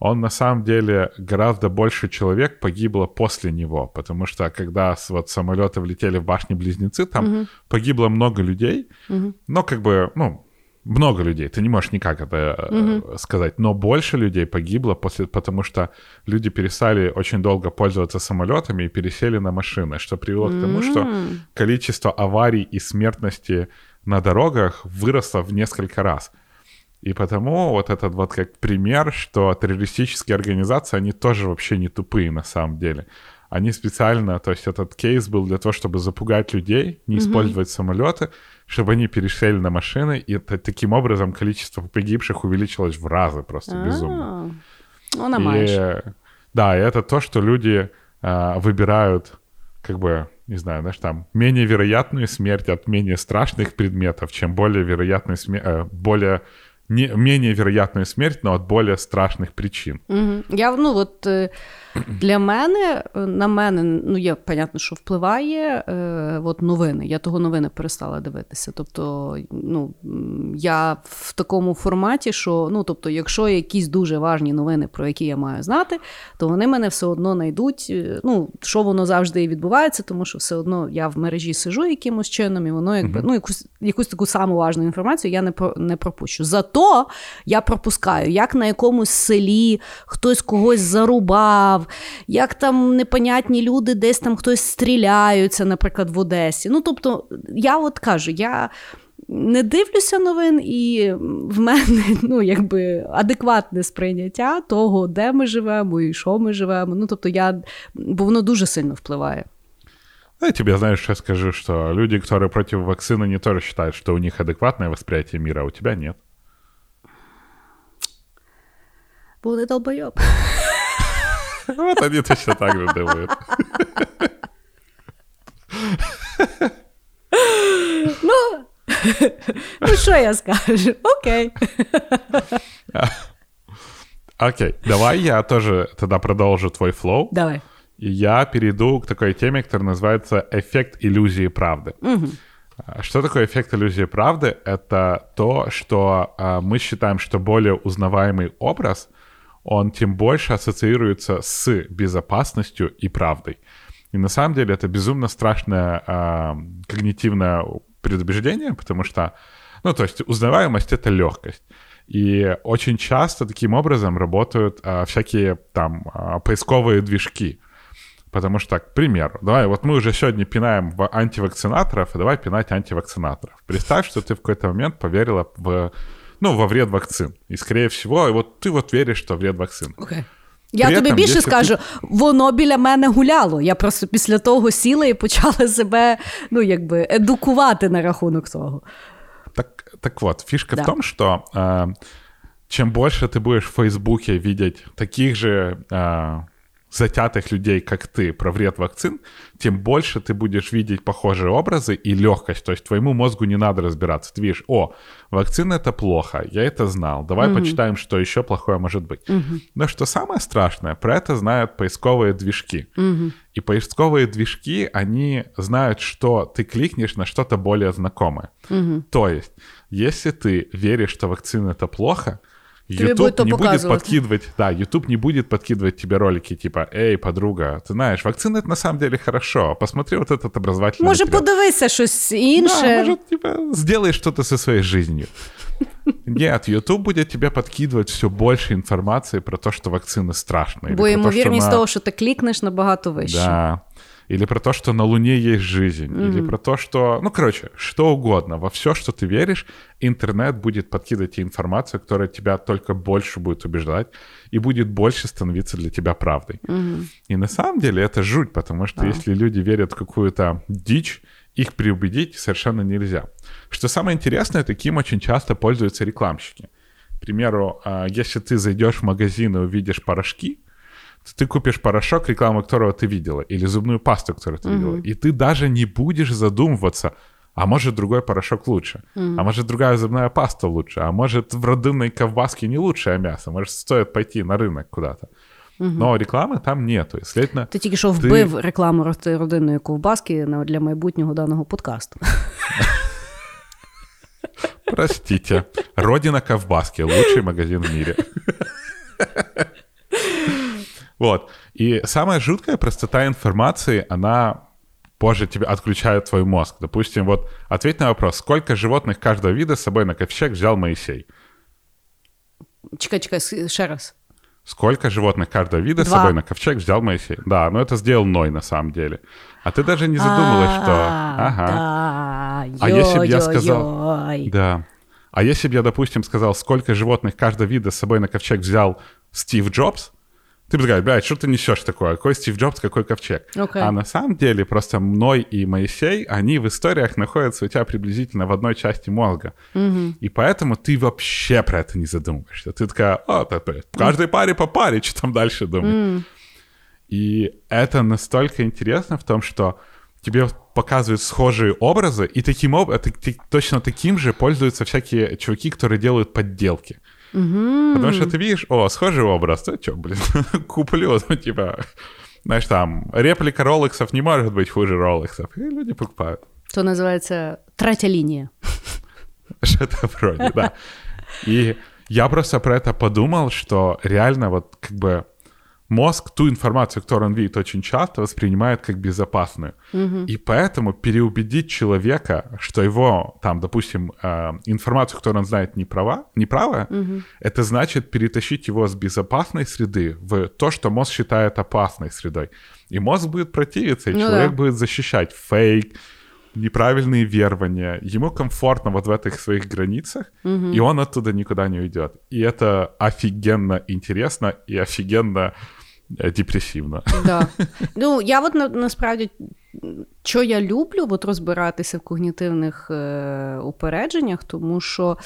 он на самом деле гораздо больше человек погибло после него, потому что когда вот самолеты влетели в башни-близнецы, там угу. погибло много людей, угу. но как бы, ну, много людей, ты не можешь никак это угу. сказать, но больше людей погибло после, потому что люди перестали очень долго пользоваться самолетами и пересели на машины, что привело к тому, что количество аварий и смертности на дорогах выросло в несколько раз. И потому вот этот вот как пример, что террористические организации, они тоже вообще не тупые на самом деле. Они специально, то есть этот кейс был для того, чтобы запугать людей, не использовать mm-hmm. самолеты, чтобы они перешли на машины, и это, таким образом количество погибших увеличилось в разы просто А-а-а. безумно. Ну, и, Да, и это то, что люди а, выбирают, как бы, не знаю, знаешь, там, менее вероятную смерть от менее страшных предметов, чем более вероятную смерть, э, более не, менее вероятную смерть, но от более страшних причин. Угу. Я, ну, от, Для мене, на мене, ну, є, понятно, що впливає е, от новини. Я того новини перестала дивитися. Тобто, ну, я в такому форматі, що, ну, тобто, якщо якісь дуже важні новини, про які я маю знати, то вони мене все одно знайдуть. Е, ну, що воно завжди і відбувається, тому що все одно я в мережі сижу якимось чином, і воно якби, ну, якусь, якусь таку саму важну інформацію я не не пропущу. Зато я пропускаю, як на якомусь селі хтось когось зарубав як там непонятні люди, десь там хтось стріляються, наприклад, в Одесі. Ну, тобто, я от кажу, я. Не дивлюся новин, і в мене ну, якби адекватне сприйняття того, де ми живемо і що ми живемо. Ну, тобто я, Бо воно дуже сильно впливає. Я тебе, знаешь, сейчас скажу, что люди, которые против вакцины, не тоже считают, что у них адекватное восприятие мира, а у тебя нет. Буде долбоеб. Вот они точно так же думают. Ну, ну що я скажу? Окей. Окей, давай я тоже тогда продолжу твой flow. Давай. И я перейду к такой теме, которая называется «Эффект иллюзии правды». Угу. Что такое эффект иллюзии правды? Это то, что а, мы считаем, что более узнаваемый образ — он тем больше ассоциируется с безопасностью и правдой. И на самом деле это безумно страшное э, когнитивное предубеждение, потому что, ну, то есть узнаваемость — это легкость. И очень часто таким образом работают э, всякие там э, поисковые движки. Потому что, к примеру, давай, вот мы уже сегодня пинаем антивакцинаторов, и давай пинать антивакцинаторов. Представь, что ты в какой-то момент поверила в ну, во вред вакцин. І, скоріше всього, от ти от віриш, що вред вакцин. Okay. Я При тобі этом, більше скажу, ти... воно біля мене гуляло. Я просто після того сіла і почала себе ну, якби, едукувати на рахунок того. Так так от, фішка да. в тому, що э, чем больше ты будешь в Фейсбуке видеть таких же э, затятых людей, как ты, про вред вакцин, тем больше ты будешь видеть похожие образы и легкость. То есть твоему мозгу не надо разбираться. Ты видишь, о, вакцина это плохо, я это знал. Давай угу. почитаем, что еще плохое может быть. Угу. Но что самое страшное, про это знают поисковые движки. Угу. И поисковые движки, они знают, что ты кликнешь на что-то более знакомое. Угу. То есть, если ты веришь, что вакцина это плохо, YouTube будет не будет подкидывать, да, YouTube не будет подкидывать тебе ролики типа, эй, подруга, ты знаешь, вакцина это на самом деле хорошо, посмотри вот этот образовательный Може, материал. подивися щось інше. Да, может, типа, сделай что-то со своей жизнью. Нет, YouTube будет тебе подкидывать все больше информации про то, что вакцины страшные. Бо ймовірність того, що ти клікнеш, набагато вище. Да. или про то, что на Луне есть жизнь, mm-hmm. или про то, что, ну, короче, что угодно, во все, что ты веришь, интернет будет подкидывать тебе информацию, которая тебя только больше будет убеждать и будет больше становиться для тебя правдой. Mm-hmm. И на самом деле это жуть, потому что ah. если люди верят в какую-то дичь, их преубедить совершенно нельзя. Что самое интересное, таким очень часто пользуются рекламщики. К примеру, а, если ты зайдешь в магазин и увидишь порошки, ты купишь порошок, рекламу которого ты видела, или зубную пасту, которую ты видела, и ты даже не будешь задумываться, а может другой порошок лучше, а может другая зубная паста лучше, а может в родинной ковбаске не лучшее мясо, может стоит пойти на рынок куда-то. Но рекламы там нету. І, следовательно, Ти тільки що вбив рекламу роти- родинної ковбаски на- для майбутнього даного подкасту. Простите. Родина ковбаски. Лучший магазин в мире. Вот. И самая жуткая простота информации, она позже тебе отключает твой мозг. Допустим, вот ответь на вопрос, сколько животных каждого вида с собой на ковчег взял Моисей? Чекай, чекай, с- ще раз. Сколько животных каждого вида с Два. собой на ковчег взял Моисей? Да, но это сделал Ной на самом деле. А ты даже не задумалась, что... А, Ага. да, А если б я сказал-. Да. А если бы я, допустим, сказал, сколько животных каждого вида с собой на ковчег взял Стив Джобс, ты бы такая, блядь, что ты несешь такое? Какой Стив Джобс, какой ковчег? Окей. А на самом деле просто Ной и Моисей, они в историях находятся у тебя приблизительно в одной части мозга. И поэтому ты вообще про это не задумываешься. Ты такая, о, да, блядь, в каждой паре по паре, что там дальше думать? И это настолько интересно в том, что тебе показывают схожие образы, и таким образом, точно таким же пользуются всякие чуваки, которые делают подделки. Потому что ты видишь, о, схожий образ, ну что, блин, куплю, ну типа, знаешь, там, реплика ролексов не может быть хуже ролексов, и люди покупают. То називається третя лінія. Что-то вроде, да. И я просто про это подумал, что реально вот как бы мозг ту информацию, которую он видит очень часто, воспринимает как безопасную. И поэтому переубедить человека, что его, там, допустим, э, информацию, которую он знает, не права, неправая, это значит перетащить его с безопасной среды в то, что мозг считает опасной средой. И мозг будет противиться, и Ну человек да. будет защищать фейк, неправильные верования. Ему комфортно вот в этих своих границах, и он оттуда никуда не уйдет. И это офигенно интересно и офигенно э, депрессивно. Да. Ну, я от на, насправді, що я люблю, от розбиратися в когнітивних е, упередженнях, тому що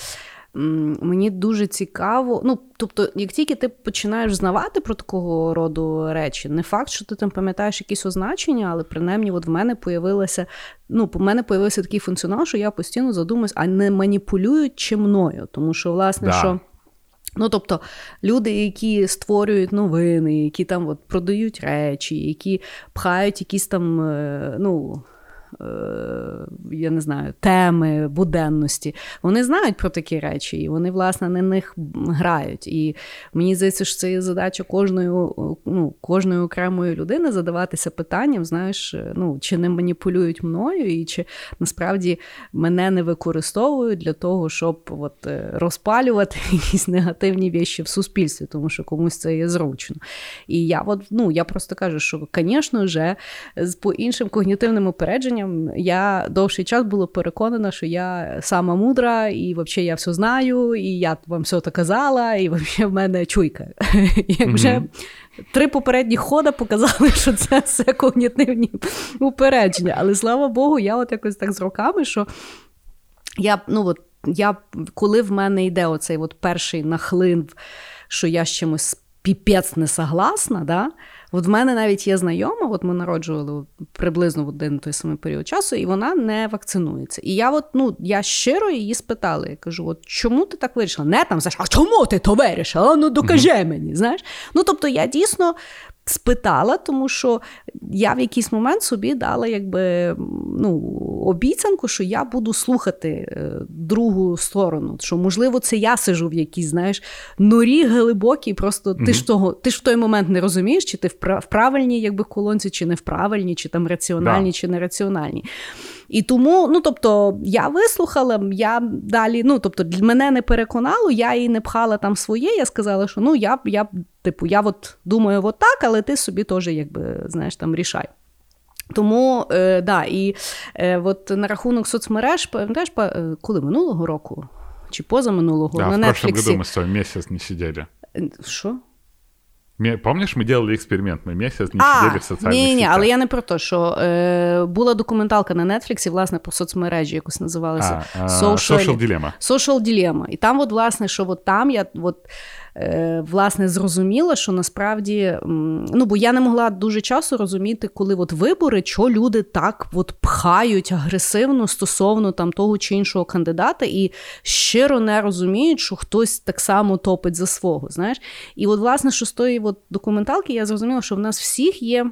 мені дуже цікаво. Ну, тобто, як тільки ти починаєш знавати про такого роду речі, не факт, що ти там пам'ятаєш якісь означення, але принаймні, от в мене появилося, ну, по мене появився такий функціонал, що я постійно задумуюсь, а не маніпулюють чи мною. Тому що, власне, Да. що. Ну, тобто, люди, які створюють новини, які там от продають речі, які пхають якісь там, е, ну. Е, Я не знаю, теми буденності. Вони знають про такі речі, і вони, власне, на них грають. І мені здається, що це є задача кожної, ну, кожної окремої людини задаватися питанням, знаєш, ну, чи не маніпулюють мною, і чи насправді мене не використовують для того, щоб от, е, розпалювати якісь негативні віші в суспільстві, тому що комусь це є зручно. І я от, ну, я просто кажу, що, звісно по іншим когнітивним упередженням я довший час була переконана, що я сама мудра, і взагалі я все знаю, і я вам все то казала, і взагалі в мене чуйка. Як вже три попередні хода показали, що це все когнітивні упередження. Але слава Богу, я от якось так з роками, що я, ну от, я, коли в мене йде оцей от перший нахлин, що я з чимось піпець не согласна, да? От в мене навіть є знайома, от ми народжували приблизно в один той самий період часу, і вона не вакцинується. І я от, ну, я щиро її спитала, я кажу: от чому ти так вирішила? Не там, знаєш, а чому ти то вирішила? Ну докажи мені. знаєш. Ну, тобто, я дійсно спитала, тому що я в якийсь момент собі дала якби ну, обіцянку, що я буду слухати е, другу сторону. Що, можливо, це я сижу в якійсь, знаєш, норі глибокій, просто ти ж того, ти ж в той момент не розумієш, чи ти в в правильній якби, колонці, чи не в правильній, чи там раціональній, Да. чи нераціональній. І тому, ну тобто, я вислухала, я далі, ну тобто, мене не переконало, я її не пхала там своє. Я сказала, що ну я, я типу, я от думаю, от так, але ти собі теж, якби, знаєш, там рішай. Тому, е, да, і е, от на рахунок соцмереж, пам'ятаєш, е, коли минулого року чи позаминулого Да, на в прошлом Нетфліксі. году мы с тобой месяц не сидели. Е, Що? Помніш, ми робили експеримент, ми місяць не а, сиділи в соціальних ні, ні, сітях. але я не про те, що е, була документалка на Нетфліксі, власне, про соцмережі, якось називалася а, Social, Social Dilemma. Social Dilemma. І там, от, власне, що от там я от, власне зрозуміла, що насправді ну, бо я не могла дуже часу розуміти, коли от вибори, що люди так от пхають агресивно стосовно там того чи іншого кандидата, і щиро не розуміють, що хтось так само топить за свого. знаєш. І от, власне, що з тої от документалки я зрозуміла, що в нас всіх є.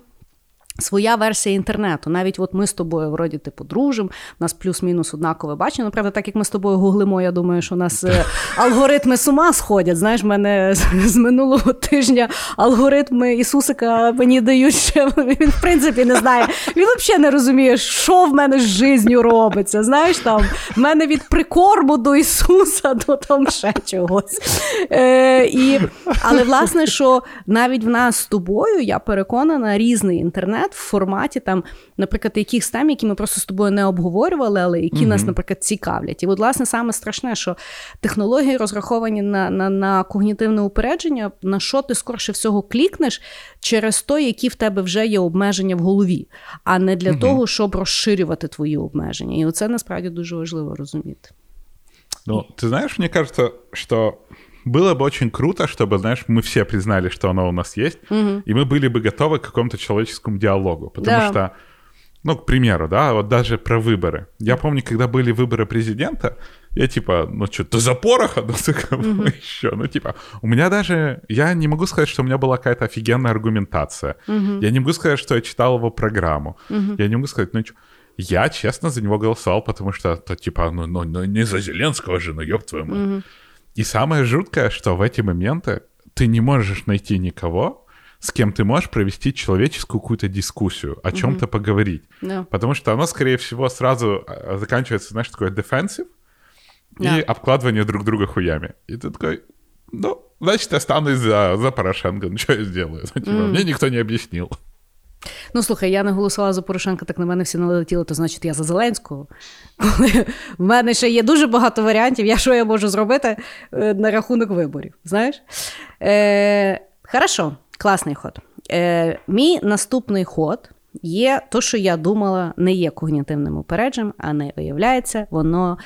Своя версія інтернету. Навіть от ми з тобою, вроді, типу, дружимо, у нас плюс-мінус однакове бачення. Ну, правда, так як ми з тобою гуглимо, я думаю, що у нас е, алгоритми з ума сходять. Знаєш, в мене з минулого тижня алгоритми Ісусика мені дають ще. Він, в принципі, не знає. Він взагалі не розуміє, що в мене з життю робиться. Знаєш, там в мене від прикорму до Ісуса до там ще чогось. Е, і, Але власне, що навіть в нас з тобою, я переконана, різний інтернет в форматі там, наприклад, якихось тем, які ми просто з тобою не обговорювали, але які mm нас, наприклад, цікавлять. І, от, власне, саме страшне, що технології розраховані на на, на когнітивне упередження, на що ти скорше всього клікнеш через то, які в тебе вже є обмеження в голові, а не для mm того, щоб розширювати твої обмеження. І оце насправді дуже важливо розуміти. Ну, ты знаешь, мне кажется, что было бы очень круто, чтобы, знаешь, мы все признали, что оно у нас есть, угу. и мы были бы готовы к какому-то человеческому диалогу. Потому да. что, ну, к примеру, да, вот даже про выборы. Я помню, когда были выборы президента, я типа, ну что, ты за пороха? Ну, ты как угу. еще? Ну, типа, у меня даже, я не могу сказать, что у меня была какая-то офигенная аргументация. Угу. Я не могу сказать, что я читал его программу. Угу. Я не могу сказать, ну, что... Я, честно, за него голосовал, потому что, то, типа, ну, ну, ну не за Зеленского же, ну, ёб твою мать. Угу. И самое жуткое, что в эти моменты ты не можешь найти никого, с кем ты можешь провести человеческую какую-то дискуссию, о чем-то mm-hmm. поговорить. Yeah. Потому что оно, скорее всего, сразу а, заканчивается, знаешь, такое defensive yeah. и обкладывание друг друга хуями. И ты такой, ну, значит, я останусь за, за Порошенко, ну что я сделаю? Ну, типа, mm. Мне никто не объяснил. Ну, слухай, я не голосувала за Порошенка, так на мене всі налетіли, то значить я за Зеленського. Коли в мене ще є дуже багато варіантів, я що я можу зробити е, на рахунок виборів. Знаєш? Е, Хорошо, класний ход. Е, Мій наступний ход є то, що я думала, не є когнітивним упередженням, а не виявляється, воно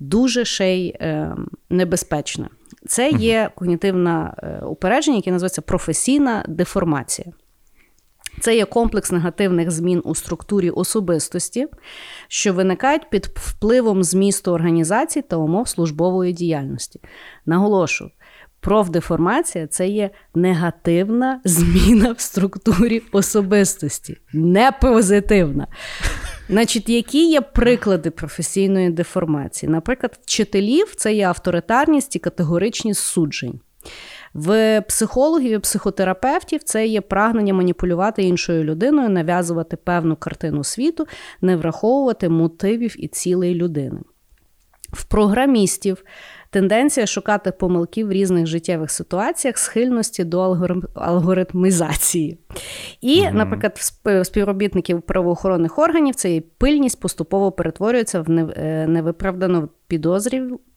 дуже ще й е, небезпечне. Це є когнітивне упередження, яке називається професійна деформація. Це є комплекс негативних змін у структурі особистості, що виникають під впливом змісту організацій та умов службової діяльності. Наголошую, профдеформація це є негативна зміна в структурі особистості, не позитивна. Значить, які є приклади професійної деформації? Наприклад, вчителів це є авторитарність і категоричність суджень. В психологів і психотерапевтів це є прагнення маніпулювати іншою людиною, нав'язувати певну картину світу, не враховувати мотивів і цілей людини. В програмістів тенденція шукати помилки в різних життєвих ситуаціях, схильності до алгоритмізації. І, mm наприклад, в співробітників правоохоронних органів ця пильність поступово перетворюється в е, невиправдану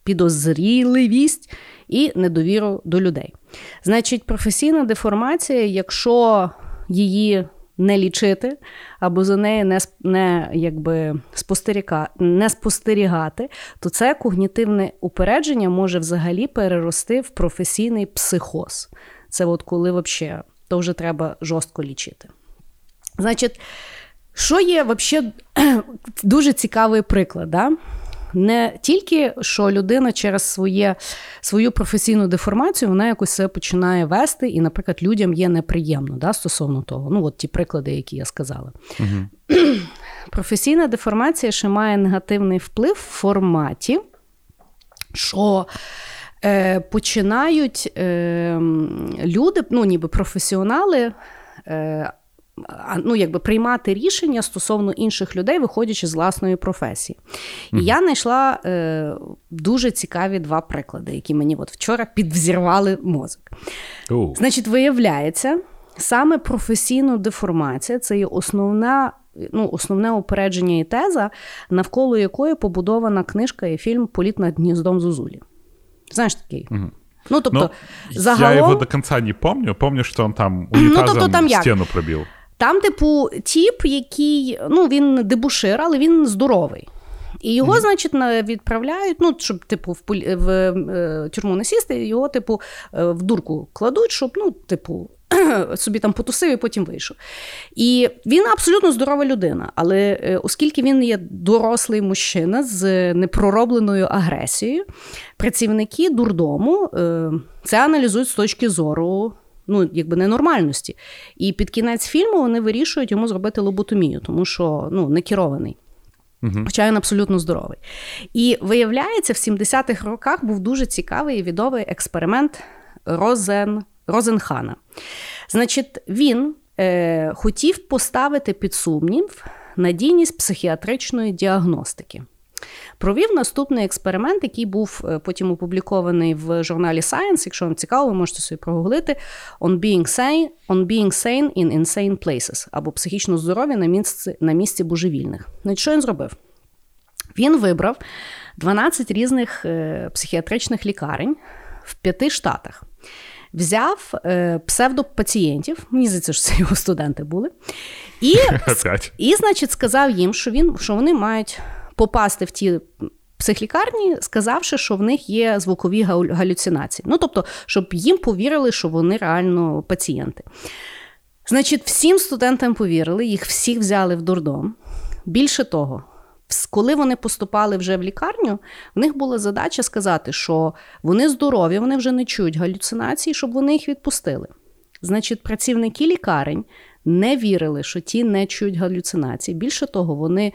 підозріливість і недовіру до людей. Значить, професійна деформація, якщо її не лічити, або за нею не не, якби, не спостерігати, то це когнітивне упередження може взагалі перерости в професійний психоз. Це от коли взагалі, то вже треба жорстко лічити. Значить, що є взагалі дуже цікавий приклад. Да? Не тільки що людина через своє, свою професійну деформацію вона якось себе починає вести, і, наприклад, людям є неприємно да, стосовно того. Ну, от ті приклади, які я сказала. Угу. Професійна деформація ще має негативний вплив в форматі, що. Е, починають е, люди, ну ніби професіонали, е, ну, якби приймати рішення стосовно інших людей, виходячи з власної професії. І mm-hmm. я знайшла е, дуже цікаві два приклади, які мені от вчора підвзірвали мозок. Oh. Значить, виявляється, саме професійна деформація це є основна. Ну, Основне упередження і теза, навколо якої побудована книжка і фільм Політ над гніздом Зузулі. Знаєш такий? Mm-hmm. Ну, тобто, Ну, загалом... Я его до конца не помню. Помню, что он там Ну, унитазом тобто там як? стену пробил. Там, типу, тіп, який ну він дебушир, але він здоровий. І його, mm-hmm. значить, відправляють, ну, щоб, типу, в, полі- в е, тюрму не сісти, його, типу, е, в дурку кладуть, щоб, ну, типу, собі там потусив і потім вийшов. І він абсолютно здорова людина, але е, оскільки він є дорослий мужчина з непроробленою агресією, працівники дурдому це аналізують з точки зору. Ну, якби ненормальності. І під кінець фільму вони вирішують йому зробити лоботомію, тому що ну, не керований. Хоча він абсолютно здоровий. І виявляється, в 70-х роках був дуже цікавий і відомий експеримент Розен, Розенхана. Значить, він е, хотів поставити під сумнів надійність психіатричної діагностики. Провів наступний експеримент, який був е, потім опублікований в журналі Science. Якщо вам цікаво, ви можете собі прогуглити on being sane, on being sane in insane places або психічно здорові на місці, на місці божевільних. Значить, що він зробив? Він вибрав 12 різних е, психіатричних лікарень в п'яти штатах. Взяв е, псевдопацієнтів, мені здається, що це його студенти були, і і, значить, сказав їм, що він що вони мають попасти в ті психлікарні, сказавши, що в них є звукові галюцинації. Ну, тобто, щоб їм повірили, що вони реально пацієнти. Значить, всім студентам повірили, їх всіх взяли в дурдом. Більше того, коли вони поступали вже в лікарню, в них була задача сказати, що вони здорові, вони вже не чують галюцинацій, щоб вони їх відпустили. Значить, працівники лікарень не вірили, що ті не чують галюцинації. Більше того, вони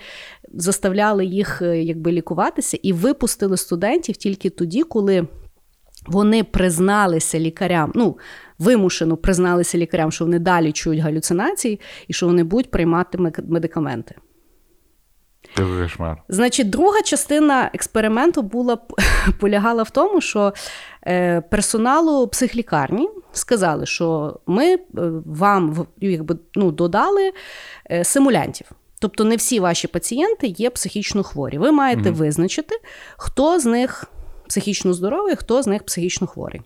заставляли їх е, якби лікуватися і випустили студентів тільки тоді, коли вони призналися лікарям, ну вимушено призналися лікарям, що вони далі чують галюцинації і що вони будуть приймати медикаменти. Кошмар. Значить, друга частина експерименту була полягала в тому, що е, персоналу психлікарні сказали, що ми е, вам якби, ну, додали е, симулянтів. Тобто не всі ваші пацієнти є психічно хворі. Ви маєте визначити, хто з них психічно здоровий, хто з них психічно хворий.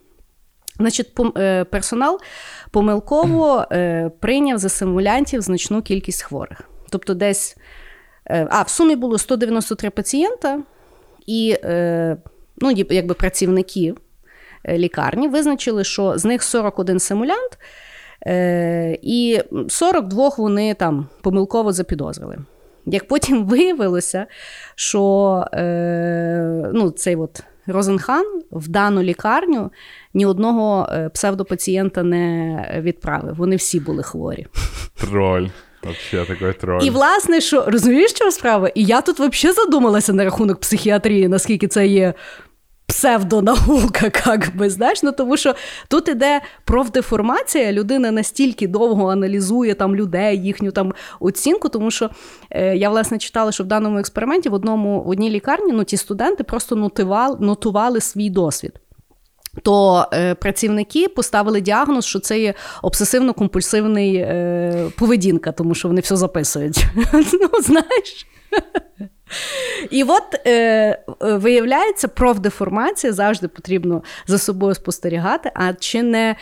Значить, пом- е, персонал помилково е, прийняв за симулянтів значну кількість хворих. Тобто, десь а в сумі було 193 пацієнта, і е, ну, якби працівники е, лікарні визначили, що з них 41 симулянт, е, і 42 вони там помилково запідозрили. Як потім виявилося, що е, ну, цей от Розенхан в дану лікарню ні одного е, псевдопацієнта не відправив. Вони всі були хворі. Тролль. Вообще такой тролль. І власне, що розумієш, що справа? І я тут взагалі задумалася на рахунок психіатрії, наскільки це є псевдонаука, як би знаєш. Ну тому що тут іде профдеформація, людина настільки довго аналізує там людей, їхню там оцінку, тому що е, я власне читала, що в даному експерименті в одному в одній лікарні ну ті студенти просто нотували, нотували свій досвід. То е, працівники поставили діагноз, що це є обсесивно-компульсивний е, поведінка, тому що вони все записують. ну, знаєш. І от е, виявляється, профдеформація завжди потрібно за собою спостерігати, а чи не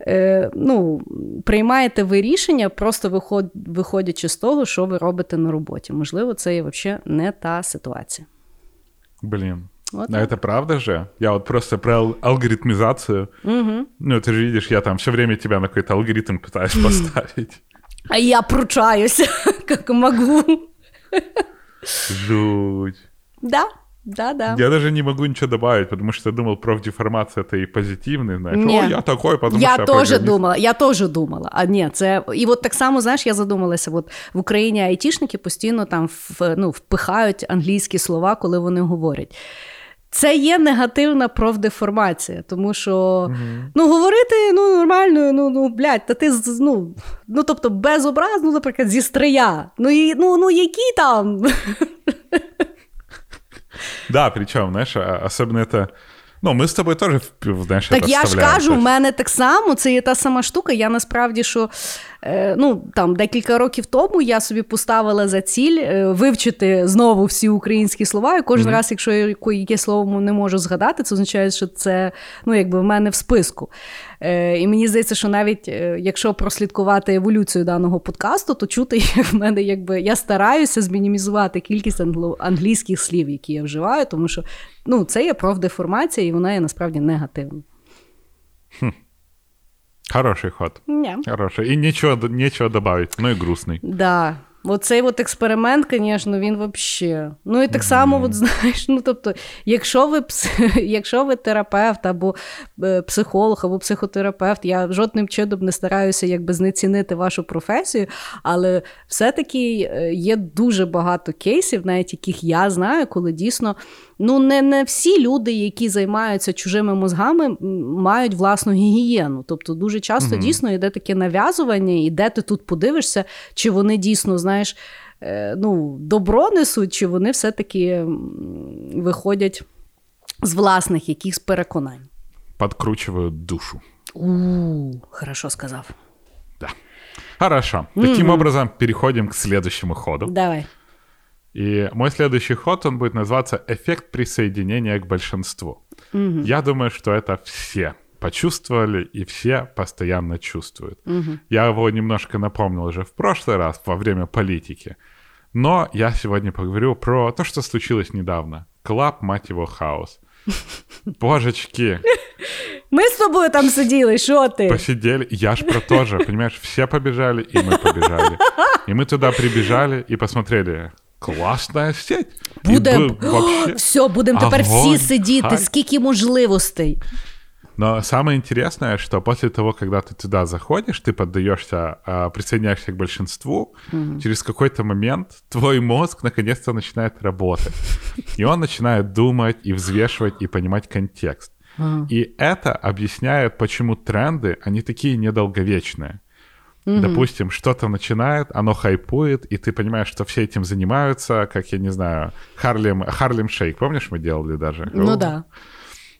е, ну, приймаєте ви рішення, просто виход, виходячи з того, що ви робите на роботі. Можливо, це є взагалі не та ситуація. Блин. Вот а так. это правда же? Я вот просто про ал- алгоритмизацию. Ну, ты же видишь, я там все время тебя на какой-то алгоритм пытаюсь поставить. А я пручаюся, як можу. Жуть. Да, да, да. Я даже не могу ничего добавить, потому что я думал, профдеформация это и позитивный, знаешь. Не. О, я такой, потому я что теж программист. думала, я теж думала. А ні, це і от так само, знаєш, я задумалася. От в Україні айтішники постійно там в, ну, впихають англійські слова, коли вони говорять. Це є негативна профдеформація, тому що ну, говорити ну, нормально, ну, ну блядь, та ти ну, ну, тобто без ну, наприклад, зі стрия. Ну, і, ну, ну які там? Да, причем, знаешь, особенно это... Ну, ми з тобою теж знаєш, Так я ж кажу, в мене так само, це є та сама штука. Я насправді що е, ну, там, декілька років тому я собі поставила за ціль е, вивчити знову всі українські слова. І кожен Мгм. раз, якщо я якесь яке слово не можу згадати, це означає, що це ну, якби в мене в списку. Е, і мені здається, що навіть е, якщо прослідкувати еволюцію даного подкасту, то чути, як в мене якби я стараюся змінімізувати кількість англо- англійських слів, які я вживаю, тому що ну, це є профдеформація, і вона є насправді негативна. Хороший ход. Ні. Хороший. І нічого, нічого добавить, ну і грустний. Да. Оцей от експеримент, звісно, він взагалі. Ну і так само, от, знаєш, ну тобто, якщо ви пс- якщо ви терапевт або е, психолог, або психотерапевт, я жодним чином не стараюся якби знецінити вашу професію, але все-таки е, є дуже багато кейсів, навіть яких я знаю, коли дійсно ну не, не всі люди, які займаються чужими мозгами, мають власну гігієну. Тобто, дуже часто Мгм. дійсно йде таке нав'язування, і де ти тут подивишся, чи вони дійсно, знаєш, е, ну, добро несуть, чи вони все-таки виходять з власних якихось переконань. Подкручивают душу. У, хорошо сказав. Хорошо. Таким Мгм. образом, переходим к следующему ходу. Давай. И мой следующий ход, он будет называться «Эффект присоединения к большинству». Мгм. Я думаю, что это все почувствовали и все постоянно чувствуют. Мгм. Я его немножко напомнил уже в прошлый раз во время политики. Но я сегодня поговорю про то, что случилось недавно. Club, мать его, house. Божечки, Ми з тобою там сиділи, що ти? посидели. Я ж про то же, понимаешь, все побежали, и мы побежали. И мы туда прибежали и посмотрели. Классная сеть. И Буде был вообще... все, будемо тепер всі огонь, сидіти, хайп. скільки можливостей. Но самое интересное, что после того, когда ты туда заходишь, ты поддаешься, а, присоединяешься к большинству, через какой-то момент твой мозг наконец-то начинает работать. И он начинает думать и взвешивать и понимать контекст. И это объясняет, почему тренды, они такие недолговечные. Допустим, что-то начинает, оно хайпует, и ты понимаешь, что все этим занимаются, как, я не знаю, Harlem, Harlem Shake, помнишь, мы делали даже? Ну да.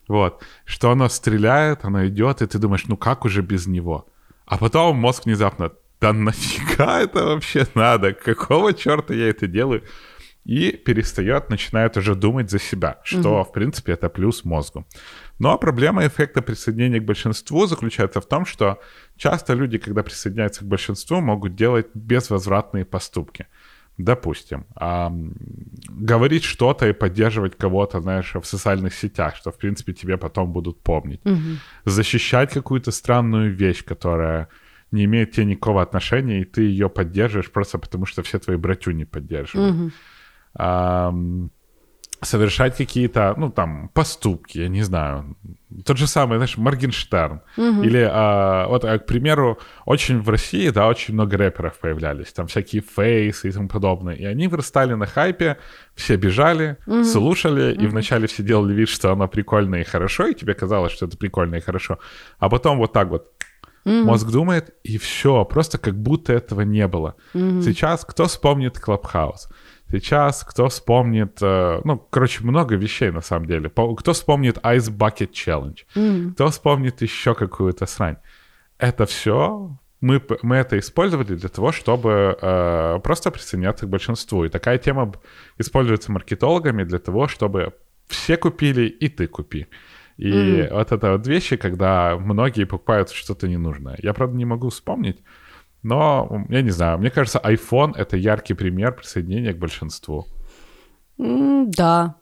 Вот. Что оно стреляет, оно идет, и ты думаешь, ну как уже без него? А потом мозг внезапно, да нафига это вообще надо? Какого черта я это делаю? И перестает, начинает уже думать за себя, что, в принципе, это плюс мозгу. Но проблема эффекта присоединения к большинству заключается в том, что часто люди, когда присоединяются к большинству, могут делать безвозвратные поступки. Допустим, ам, говорить что-то и поддерживать кого-то, знаешь, в социальных сетях, что, в принципе, тебе потом будут помнить. Защищать какую-то странную вещь, которая не имеет тебе никакого отношения, и ты ее поддерживаешь просто потому, что все твои братюни поддерживают. Ам, совершать какие-то, ну, там, поступки, я не знаю. Тот же самый, знаешь, Моргенштерн. Или, а, вот, а, к примеру, очень в России, да, очень много рэперов появлялись. Там всякие фейсы и тому подобное. И они вырастали на хайпе, все бежали, слушали, и вначале все делали вид, что оно прикольно и хорошо, и тебе казалось, что это прикольно и хорошо. А потом вот так вот Мозг думает, и все, просто как будто этого не было. Сейчас кто вспомнит Клабхаус? Сейчас кто вспомнит, э, ну, короче, много вещей на самом деле. Кто вспомнит Ice Bucket Challenge? Кто вспомнит еще какую-то срань? Это все мы, мы это использовали для того, чтобы э, просто присоединяться к большинству. И такая тема используется маркетологами для того, чтобы все купили, и ты купи. И вот это вот вещи, когда многие покупают что-то ненужное. Я, правда, не могу вспомнить, но я не знаю. Мне кажется, iPhone — это яркий пример присоединения к большинству. М, да.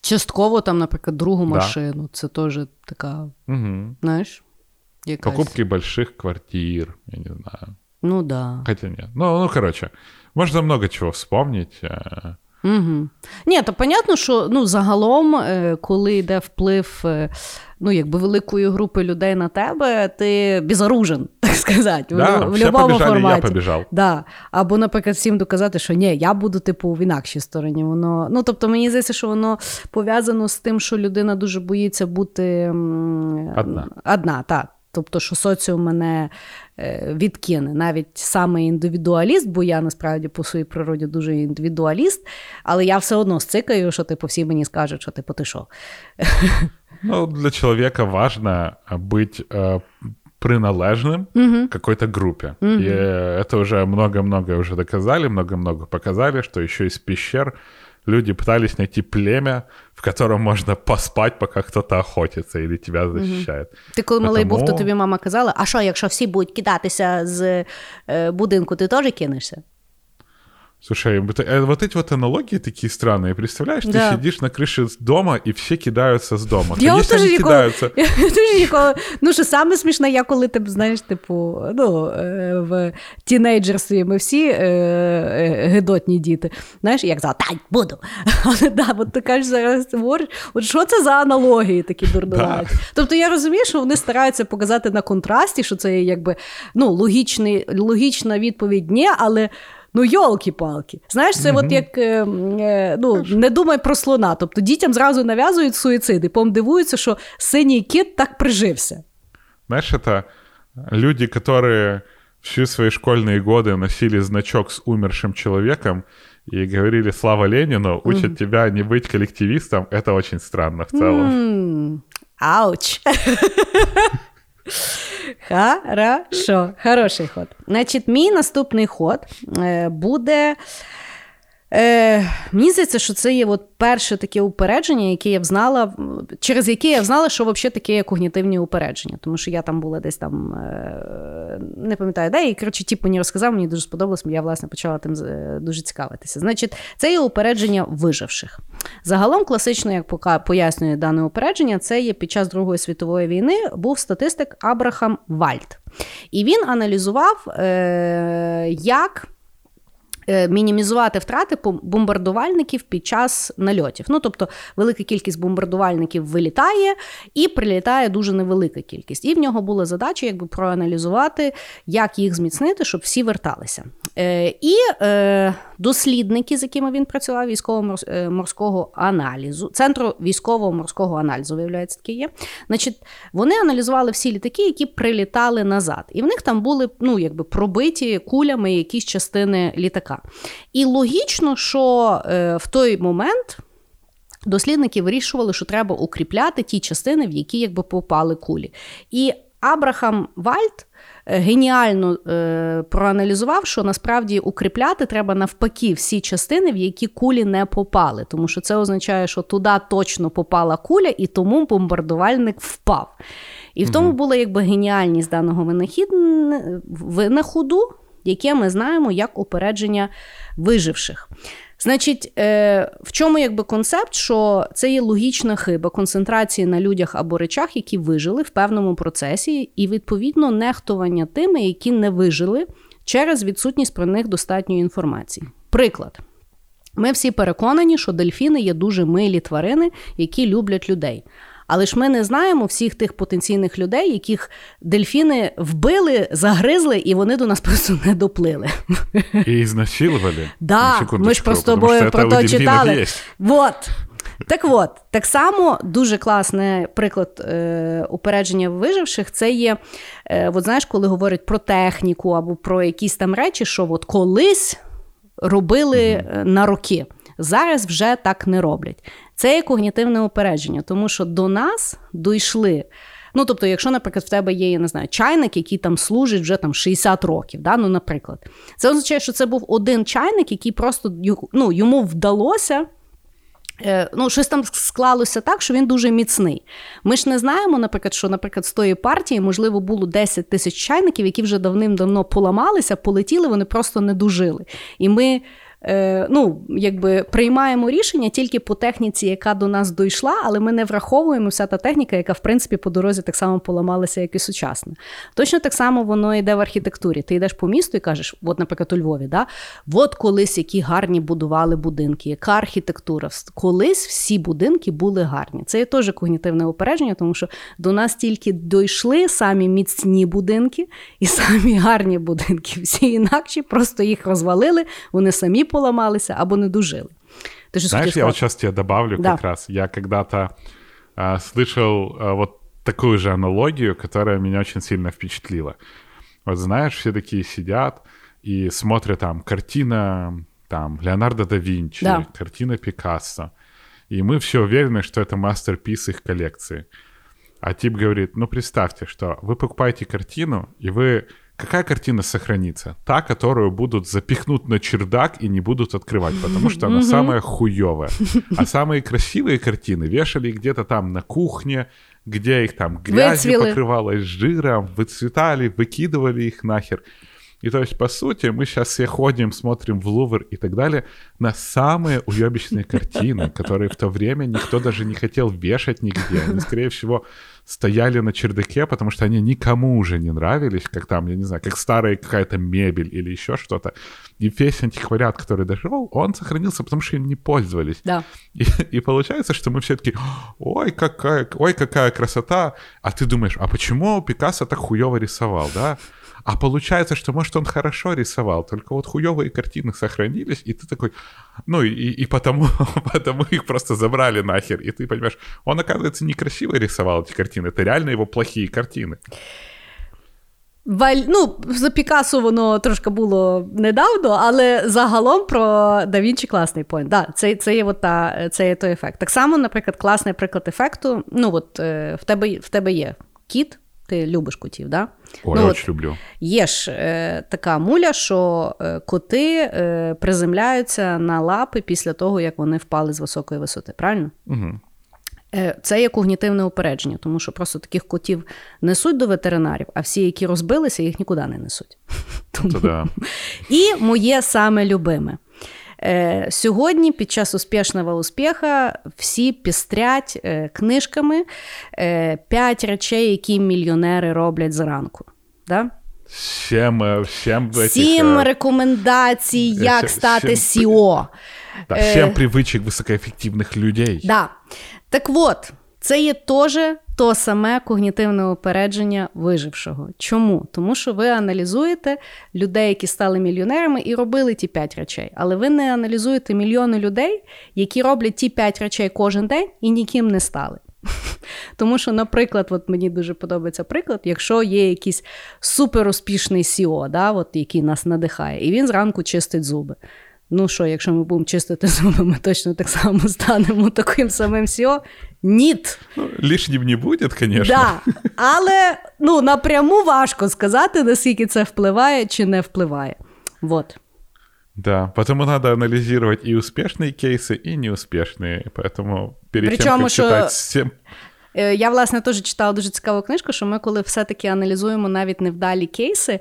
Частково там, наприклад, другу Да. машину. Це теж така, Мгм. знаєш, якась... Покупки больших квартир, я не знаю. Ну да. Хотя нет. Ну, ну, короче, можно много чего вспомнить. Угу. Ні, то понятно, що ну, загалом, е, коли йде вплив ну, ну, якби великої групи людей на тебе, ти безоружен, сказати, Да, в, в будь-якому побіжали, я форматі. побіжав. Да. Або, наприклад, всім доказати, що ні, я буду типу в інакшій стороні. Воно, ну, тобто, мені здається, що воно пов'язано з тим, що людина дуже боїться бути Одна. одна так. Тобто, що соціум мене е, відкине. Навіть саме індивідуаліст, бо я насправді по своїй природі дуже індивідуаліст, але я все одно сцикаю, що типу, всі мені скажуть, що типу, ти що. Ну, для человека важно быть э, приналежным Мгм. к какой-то группе. Мгм. И э, это уже много-много уже доказали, много-много показали, что еще из пещер люди пытались найти племя, в котором можно поспать, пока кто-то охотится или тебя защищает. Ти коли малий був, то Тому- тобі мама казала: а що, якщо всі будуть кидатися з е, будинку, ти теж кинешся? Слушай, вот, э, вот эти вот аналогии такие странные. Представляешь, ты Да. сидишь на крыше дома, и все кидаются с дома. Я от Конечно, теж они ніколи, кидаются. я теж ніколи. Ну, що саме смішне, я коли ти знаєш, типу, ну, е, в тінейджерстві ми всі е, е, гидотні діти. Знаєш, як за та буду. Але да, от ти кажеш зараз говориш, от що це за аналогії такі дурнуваті? Тобто я розумію, що вони стараються показати на контрасті, що це є якби ну, логічний, логічна відповідь ні, але. Ну, йолки-палки. Знаєш, це от як е, е, ну, не думай про слона. Тобто дітям зразу нав'язують суїцид, і потім дивуються, що синій кіт так прижився. Знаешь, это люди, которые всю свои школьные годы носили значок с умершим человеком и говорили «Слава Ленину», учат тебя не быть коллективистом. Это очень странно в целом. М, Ауч. Хорошо, хороший ход. Значить, мій наступний ход е, буде. Е, мені здається, що це є от перше таке упередження, яке я взнала, через яке я взнала, що взагалі таке когнітивні упередження. Тому що я там була десь там, е, не пам'ятаю, де, і коротше, тіп мені розказав, мені дуже сподобалось, я власне почала тим е, дуже цікавитися. Значить, це є упередження виживших. Загалом, класично, як пояснює дане упередження, це є під час Другої світової війни був статистик Абрахам Вальд. І він аналізував, е, як мінімізувати втрати бомбардувальників під час нальотів. Ну, тобто, велика кількість бомбардувальників вилітає і прилітає дуже невелика кількість. І в нього була задача якби проаналізувати, як їх зміцнити, щоб всі верталися. Е, і е, дослідники, з якими він працював, військово-морського аналізу, центру військово-морського аналізу, виявляється, таке є. Значить, вони аналізували всі літаки, які прилітали назад. І в них там були ну, якби пробиті кулями якісь частини літака. І логічно, що е, в той момент. Дослідники вирішували, що треба укріпляти ті частини, в які якби попали кулі. І Абрахам Вальд е, геніально е, проаналізував, що насправді укріпляти треба навпаки всі частини, в які кулі не попали. Тому що це означає, що туди точно попала куля, і тому бомбардувальник впав. І в тому була якби геніальність даного винаходу, яке ми знаємо як упередження виживших. Значить, е, в чому якби концепт, що це є логічна хиба концентрації на людях або речах, які вижили в певному процесі, і відповідно нехтування тими, які не вижили через відсутність про них достатньої інформації. Приклад. Ми всі переконані, що дельфіни є дуже милі тварини, які люблять людей. Але ж ми не знаємо всіх тих потенційних людей, яких дельфіни вбили, загризли, і вони до нас просто не доплили. И изнасиловали. Да, ми ж про тобою про то читали. Вот. Так от, так само дуже класний приклад е, упередження виживших. Це є, е, от знаєш, коли говорять про техніку або про якісь там речі, що от колись робили е, на роки. Зараз вже так не роблять. Це є когнітивне упередження, тому що до нас дійшли. Ну, тобто, якщо, наприклад, в тебе є, я не знаю, чайник, який там служить вже там 60 років, да? ну, наприклад, це означає, що це був один чайник, який просто ну, йому вдалося. е, Ну, щось там склалося так, що він дуже міцний. Ми ж не знаємо, наприклад, що, наприклад, з тої партії, можливо, було 10 тисяч чайників, які вже давним-давно поламалися, полетіли, вони просто не дожили. І ми е, ну, якби приймаємо рішення тільки по техніці, яка до нас дійшла, але ми не враховуємо вся та техніка, яка в принципі по дорозі так само поламалася, як і сучасна. Точно так само воно йде в архітектурі. Ти йдеш по місту і кажеш, от, наприклад, у Львові, да? от колись які гарні будували будинки, яка архітектура. Колись всі будинки були гарні. Це є теж когнітивне упередження, тому що до нас тільки дійшли самі міцні будинки і самі гарні будинки. Всі інакші просто їх розвалили, вони самі поламалися або не дожили. Ти ж Знаешь, я вот сейчас тебе добавлю Да. как раз. Я когда-то а, слышал а, вот такую же аналогию, которая меня очень сильно впечатлила. Вот знаешь, все такие сидят и смотрят там картина там Леонардо да Винчи, Да. картина Пикассо. И мы все уверены, что это мастерпис их коллекции. А тип говорит, ну представьте, что вы покупаете картину, и вы... Какая картина сохранится? Та, которую будут запихнуть на чердак и не будут открывать, потому что она самая хуевая. А самые красивые картины вешали где-то там на кухне, где их там грязью Выцвели. покрывалось жиром, выцветали, выкидывали их нахер. И то есть, по сути, мы сейчас все ходим, смотрим в Лувр и так далее на самые уебищные картины, которые в то время никто даже не хотел вешать нигде. Они, скорее всего, стояли на чердаке, потому что они никому уже не нравились, как там, я не знаю, как старая какая-то мебель или еще что-то. И весь антиквариат, который дошел, он сохранился, потому что им не пользовались. Да. И, и получается, что мы все таки ой, какая, ой, какая красота. А ты думаешь, а почему Пикассо так хуево рисовал, да? А получается, что, может, он хорошо рисовал, только вот хуевые картины сохранились, и ты такой, ну, и, и потому, потому их просто забрали нахер. И ты понимаешь, он, оказывается, некрасиво рисовал эти картины, это реально его плохие картины. Валь... Ну, за Пікасо воно трошки було недавно, але загалом про Да Вінчі класний поінт. Да, це, це, є от та, це є той ефект. Так само, наприклад, класний приклад ефекту. Ну, от е, в тебе, в тебе є кіт, ти любиш котів, да? Ой, ну, очень люблю. Є ж е, така муля, що е, коти е, приземляються на лапи після того, як вони впали з високої висоти, правильно? Угу. Е, Це є когнітивне упередження, тому що просто таких котів несуть до ветеринарів, а всі, які розбилися, їх нікуди не несуть. Тому... Да. І моє саме любиме. Е, Сьогодні, під час успішного успіха, всі пістрять е, книжками е, п'ять речей, які мільйонери роблять зранку. Да? Всем, э, всем этих, Сім э, рекомендацій, як ще- стати ще- CEO. да, э, всем привычек высокоэффективных людей. Да. Так от, це є теж то саме когнітивне упередження вижившого. Чому? Тому що ви аналізуєте людей, які стали мільйонерами і робили ті п'ять речей. Але ви не аналізуєте мільйони людей, які роблять ті п'ять речей кожен день і ніким не стали. Тому що, наприклад, от мені дуже подобається приклад, якщо є якийсь суперуспішний CEO, да, от, який нас надихає, і він зранку чистить зуби. Ну що, якщо ми будемо чистити зуби, ми точно так само станемо таким самим CEO? Ніт. Ну, лишним не будет, конечно. Да. Але ну, напряму важко сказати, наскільки це впливає чи не впливає. Вот. Да, потому надо анализировать и успешные кейсы, и неуспешные. Поэтому перед тем, Причому, как що- читать всем... Е, Я, власне, теж читала дуже цікаву книжку, що ми, коли все-таки аналізуємо навіть невдалі кейси,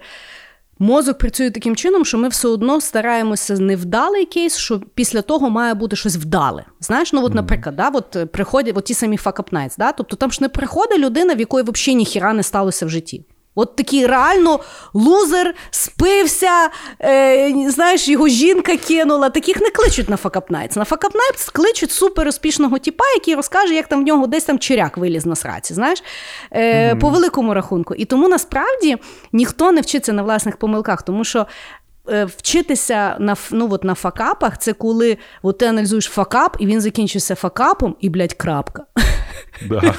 мозок працює таким чином, що ми все одно стараємося невдалий кейс, що після того має бути щось вдале. Знаєш, ну от, наприклад, да, от е, приходять от ті самі nights, да? тобто там ж не приходить людина, в якої взагалі ніхіра не сталося в житті. От такий реально лузер, спився, е, знаєш, його жінка кинула. Таких не кличуть на Nights. На Nights кличуть супер успішного тіпа, який розкаже, як там в нього десь там черяк виліз на сраці, знаєш, е, по великому рахунку. І тому насправді ніхто не вчиться на власних помилках, тому що. е, Вчитися на ну, от на факапах, це коли от ти аналізуєш факап, і він закінчився факапом, і, блядь, крапка. Да.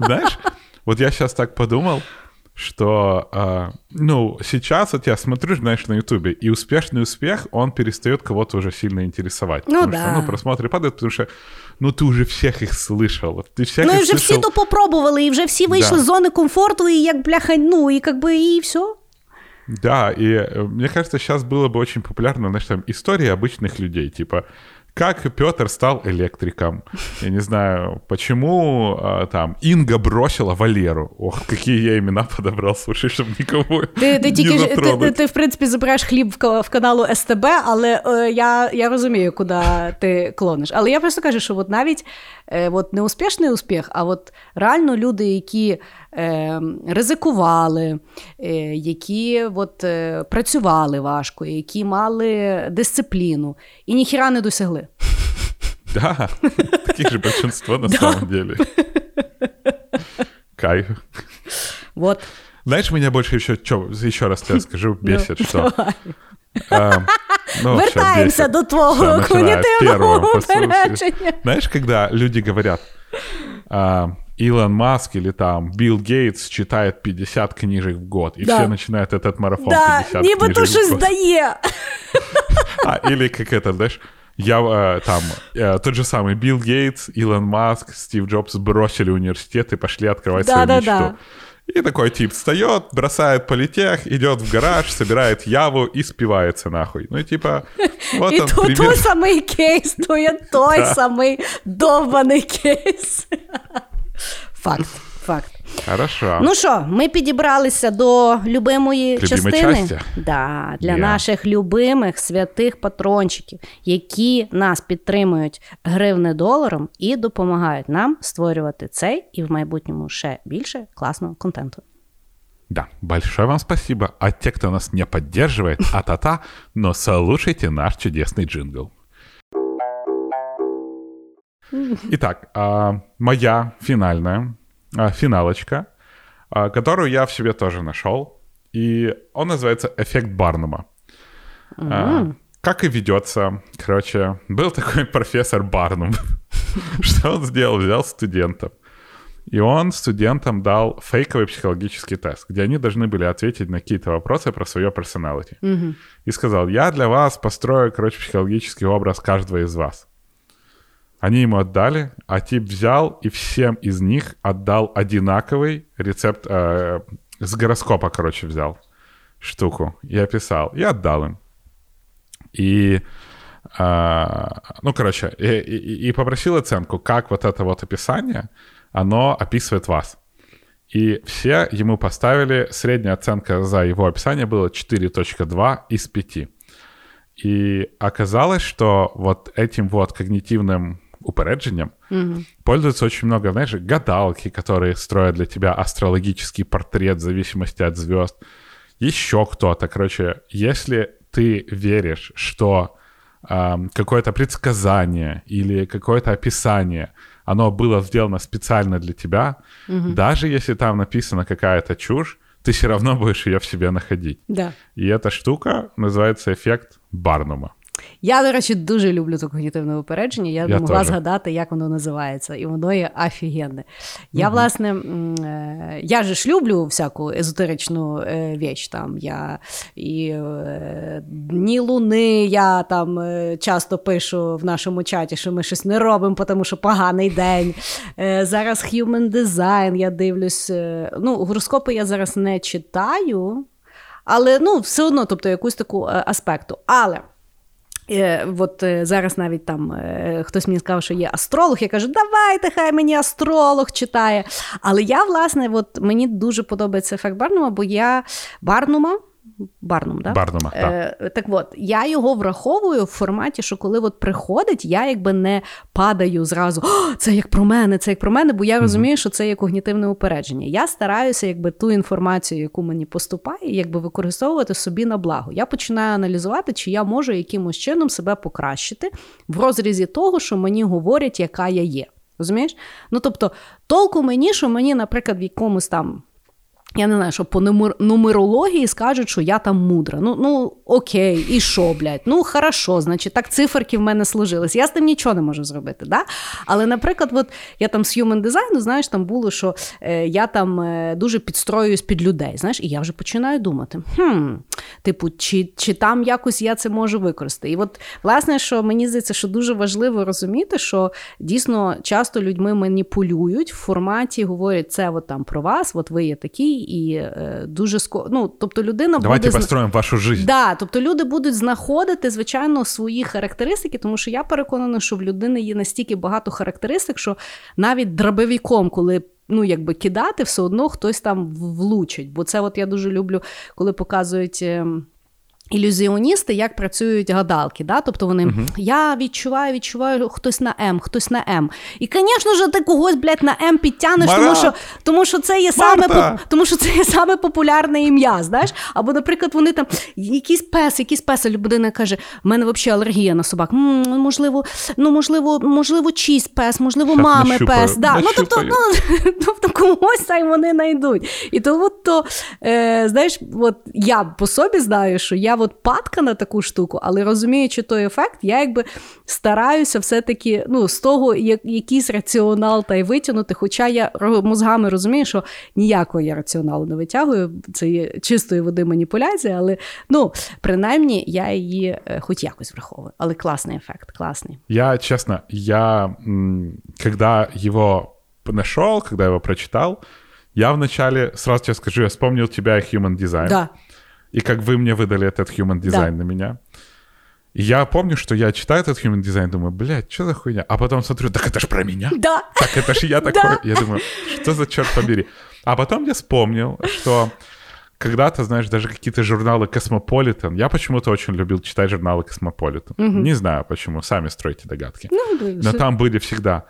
Знаешь, вот я сейчас так подумал, что, а, ну, сейчас вот я смотрю, знаешь, на Ютубе, и успешный успех, он перестает кого-то уже сильно интересовать. Ну потому да. что, ну, просмотры падают, потому что, ну, ты уже всех их слышал. Ты всех Ну і их вже всі слышал. то попробували, і вже всі вийшли Да. з зони комфорту, і як бляха, ну, і как би, і все. Да, и э, мне кажется, сейчас было бы очень популярно, знаешь, там, истории обычных людей, типа, как Петр стал электриком. Я не знаю, почему а, там Инга бросила Валеру. Ох, какие я имена подобрал, слушай, чтобы никого Ти, ти не тільки ти, ти, ти, в принципі, забираєш хліб в, в каналу СТБ, але е, я, я розумію, куди ти клониш. Але я просто кажу, що от навіть от не успішний успіх, а от реально люди, які е, ризикували, е, які от, е, працювали важко, які мали дисципліну і ніхіра не досягли. Да, таких же большинство на самом деле. Кайф. Вот. Знаешь, меня больше еще, чё, еще раз тебе скажу, бесит, Ну, что... давай. а, ну, всё, Вертаємося бесит. до твого Всё, начинаю. когнітивного Первого, послушай. упередження. Знаешь, когда люди говорят, а, Илон Маск или там Билл Гейтс читает 50 книжек в год, и Да. все начинают этот марафон Да, 50 ніби то книжек в щось год. дає. А, или как это, знаешь, я э, там, э, тот же самый Билл Гейтс, Илон Маск, Стив Джобс бросили университет и пошли открывать свою Да-да-да. мечту. И такой тип встает, бросает политех, идет в гараж, собирает яву и спивается нахуй. Ну, типа, вот І он то пример. той самий кейс, то є той самий довбаний кейс. Факт, факт. Хорошо. Ну що, ми підібралися до любимої Любимої частини часті? да, для Я. наших любимих святих патрончиків, які нас підтримують гривни доларом і допомагають нам створювати цей і в майбутньому ще більше класного контенту. Да, большое вам спасибо. А те, кто нас не поддерживает, а-та-та, но слушайте наш чудесный джингл. Итак, моя финальная финалочка, а, которую я в себе тоже нашел, и он называется «Эффект Барнума». А, Как и ведется, короче, был такой профессор Барнум. Что он сделал? Взял студентов. И он студентам дал фейковый психологический тест, где они должны были ответить на какие-то вопросы про свое персоналити. И сказал, я для вас построю, короче, психологический образ каждого из вас. Они ему отдали, а тип взял и всем из них отдал одинаковый рецепт, э, с гороскопа, короче, взял штуку и описал, и отдал им. И, а, ну, короче, и, и- и попросил оценку, как вот это вот описание, оно описывает вас. И все ему поставили, средняя оценка за его описание была 4.2 из 5. И оказалось, что вот этим вот когнитивным упереджением пользуются очень много, знаешь, гадалки, которые строят для тебя астрологический портрет в зависимости от звезд. Еще кто-то. Короче, если ты веришь, что ам, какое-то предсказание или какое-то описание, оно было сделано специально для тебя, даже если там написана какая-то чушь, ты все равно будешь ее в себе находить. Да. И эта штука называется эффект Барнума. Я, до речі, дуже люблю це когнітивне упередження. Я, Я могла теж. згадати, як воно називається, і воно є офігенне. Я, власне, м, е, я же ж люблю всяку езотеричну е, віч. Там я і е, дні луни, я там часто пишу в нашому чаті, що ми щось не робимо, тому що поганий день. Зараз human design, я дивлюсь. ну, гороскопи я зараз не читаю, але ну, все одно, тобто якусь таку аспекту. Але. Е, от е, зараз навіть там е, хтось мені сказав, що є астролог. Я кажу, давайте, хай мені астролог читає. Але я, власне, от мені дуже подобається ефект Барнума, бо я Барнума. Барнум, да? Барнума, так. Е, так от, я його враховую в форматі, що коли от приходить, я якби не падаю зразу, О, це як про мене, це як про мене, бо я розумію, що це є когнітивне упередження. Я стараюся якби ту інформацію, яку мені поступає, якби використовувати собі на благо. Я починаю аналізувати, чи я можу якимось чином себе покращити в розрізі того, що мені говорять, яка я є. Розумієш? Ну тобто, толку мені, що мені, наприклад, в якомусь там. Я не знаю, що по нумер- нумерології скажуть, що я там мудра. Ну, ну окей, і що, блядь? Ну, хорошо, значить, так циферки в мене сложились. Я з тим нічого не можу зробити. Да? Але, наприклад, от я там з human design, знаєш, там було, що е, я там е, дуже підстроююсь під людей. Знаєш, і я вже починаю думати: хм, типу, чи, чи там якось я це можу використати? І от, власне, що мені здається, що дуже важливо розуміти, що дійсно часто людьми маніпулюють в форматі, говорять, це от там про вас, от ви є такі, і е, дуже ско... ну, тобто людина Давайте буде построим вашу жизнь. Да, тобто люди будуть знаходити, звичайно, свої характеристики, тому що я переконана, що в людини є настільки багато характеристик, що навіть драбовіком, коли ну, якби кидати, все одно хтось там влучить. Бо це от я дуже люблю, коли показують. Ілюзіоністи, як працюють гадалки, да? тобто вони я відчуваю, відчуваю хтось на М, хтось на М. І, звісно ж, ти когось, блядь, на М підтягнеш, тому що, тому що це є саме Марта! поп- тому що це є саме популярне ім'я. Знаєш? Або, наприклад, вони там якийсь пес, якийсь пес, людина каже: в мене взагалі алергія на собак. М, можливо, ну можливо, можливо, чийсь пес, можливо, Щас мами пес. Да. Ну, тобто, ну, тобто когось там вони знайдуть. І тому то, е, знаєш, от я по собі знаю, що я я от падка на таку штуку, але розуміючи той ефект, я якби стараюся все-таки ну, з того як, якийсь раціонал та й витягнути. Хоча я мозгами розумію, що ніякого я раціоналу не витягую, це є чистої води маніпуляція, але ну, принаймні я її е, хоч якось враховую. Але класний ефект, класний. Я, честно, я, когда его нашел, когда его прочитал, я вначале, сразу тебе скажу, я вспомнил тебя и Human Design. Да. И как вы мне выдали этот Human Design Да. на меня. И я помню, что я читаю этот Human Design, думаю, блядь, что за хуйня? А потом смотрю, так это ж про меня. Да. Так это ж я такой. Я думаю, что за черт побери. А потом я вспомнил, что когда-то, знаешь, даже какие-то журналы Cosmopolitan, я почему-то очень любил читать журналы Cosmopolitan. Не знаю почему, сами стройте догадки. Ну, Но там были всегда,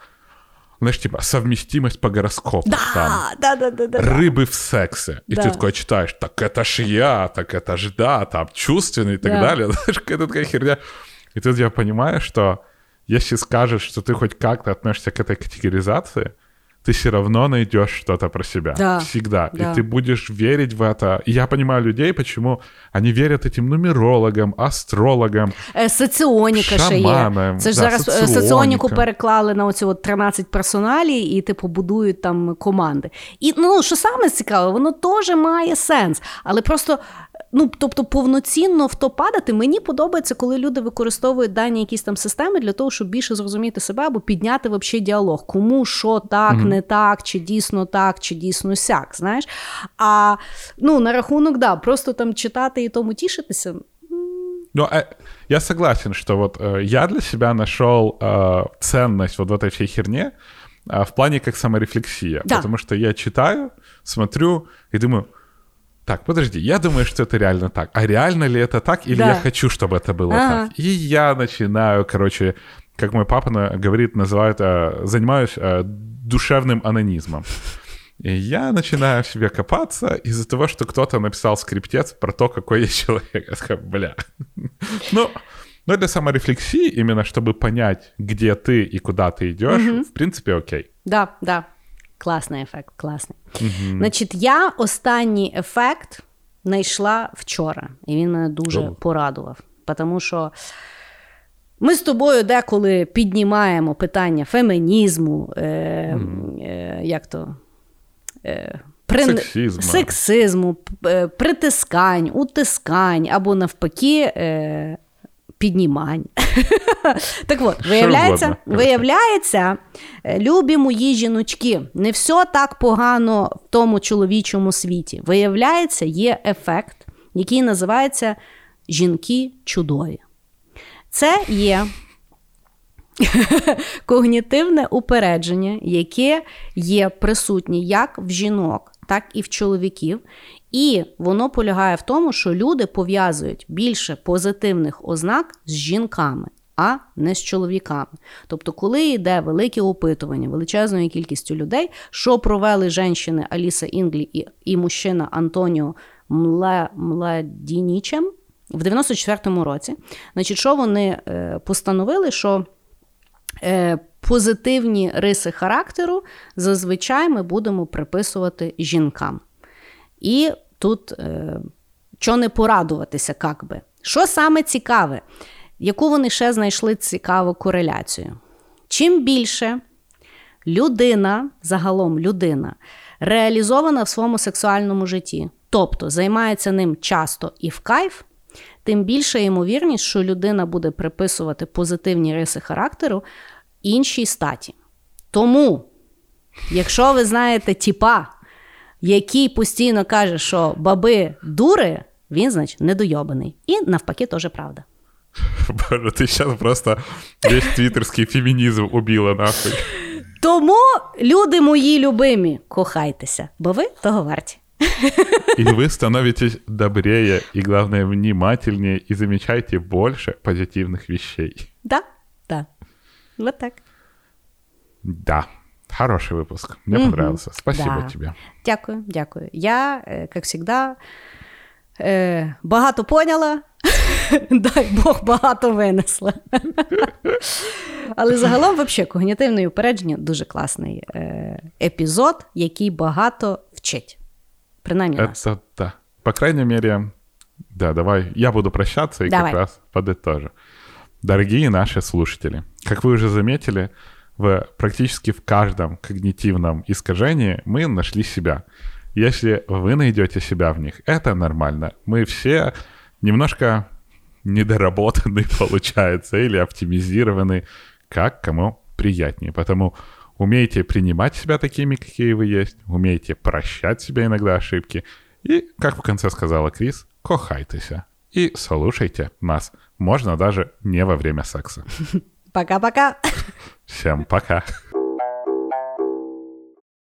знаешь, типа совместимость по гороскопу. Там, да, да, да, да. рыбы в сексе. И Да. ты такой читаешь, так это ж я, так это ж да, там чувственный и так Да. далее. Знаешь, какая-то такая херня. И тут я понимаю, что если скажешь, что ты хоть как-то относишься к этой категоризации, ты все равно найдешь что-то про себя. Да. Всегда. Да. И ты будешь верить в это. И я понимаю людей, почему они верят этим нумерологам, астрологам. Е, Соціоніка ще є. Шаманам, Це ж да, зараз е, соціоніка. соціоніку переклали на оці от 13 персоналій і типу будують там команди. І ну що саме цікаве, воно теж має сенс, але просто. Ну, тобто, повноцінно в то падати мені подобається, коли люди використовують дані якісь там системи для того, щоб більше зрозуміти себе або підняти вообще діалог. Кому що так, не так, чи дійсно так, чи дійсно сяк. Знаєш? А ну на рахунок, да, просто там читати і тому тішитися. Ну, э, я согласен, что вот э, я для себя нашел э, ценность вот в этой всей херне э, в плане как саморефлексия. Да. Потому что я читаю, смотрю и думаю, так, подожди, я думаю, что это реально так. А реально ли это так, или Да. я хочу, чтобы это было Ага. так? И я начинаю, короче, как мой папа говорит, называют, э, занимаюсь э, душевным анонизмом. И я начинаю в себе копаться из-за того, что кто-то написал скриптец про то, какой я человек. Я такой, бля. Ну, но для саморефлексии, именно чтобы понять, где ты и куда ты идешь, в принципе, окей. Да, да. Класний ефект, класний. Значить, я останній ефект знайшла вчора, і він мене дуже О. порадував. Тому що ми з тобою деколи піднімаємо питання фемінізму, е, е, як то. Е, прин- Сексизму. сексизму, е, притискань, утискань або навпаки. Е, Піднімань. так от, виявляється, виявляється, е, любі мої жіночки, не все так погано в тому чоловічому світі. Виявляється, є ефект, який називається жінки чудові. Це є когнітивне упередження, яке є присутнє як в жінок, так і в чоловіків. І воно полягає в тому, що люди пов'язують більше позитивних ознак з жінками, а не з чоловіками. Тобто, коли йде велике опитування величезною кількістю людей, що провели жінки Аліса Інглі і, і мужчина Антоніо Мла, Младінічем в 94-му році, значить, що вони е, постановили, що е, позитивні риси характеру зазвичай ми будемо приписувати жінкам. І тут е, що не порадуватися, як би. Що саме цікаве, яку вони ще знайшли цікаву кореляцію? Чим більше людина, загалом людина, реалізована в своєму сексуальному житті, тобто займається ним часто і в кайф, тим більша ймовірність, що людина буде приписувати позитивні риси характеру іншій статі. Тому, якщо ви знаєте тіпа, який постійно каже, що баби дури, він, значить, недойобаний. І навпаки, теж правда. Боже, ты сейчас просто весь твиттерский феминизм убила нахуй. Тому, люди мої любимі, кохайтеся, бо ви того варті. И вы становитесь добрее и, главное, внимательнее и замечаете больше позитивных вещей. Да, да. Вот так. Да, хороший выпуск. Мне понравился. Спасибо Да. тебе. Дякую, дякую. Я, е, як завжди, е, багато поняла. Дай Бог багато винесла. Але загалом, взагалі, когнітивне упередження дуже класний е, епізод, який багато вчить. Принаймні нас. Это да. По крайней мере, Да, давай, я буду прощаться и Давай. как раз подытожу. Дорогие наши слушатели, как вы уже заметили, в практически в каждом когнитивном искажении мы нашли себя. Если вы найдете себя в них, это нормально. Мы все немножко недоработаны, получается, или оптимизированы, как кому приятнее. Потому умейте принимать себя такими, какие вы есть, умейте прощать себе иногда ошибки, и, как в конце сказала Крис, кохайтеся. И слушайте нас. Можно даже не во время секса. Пока-пока. Всем пока.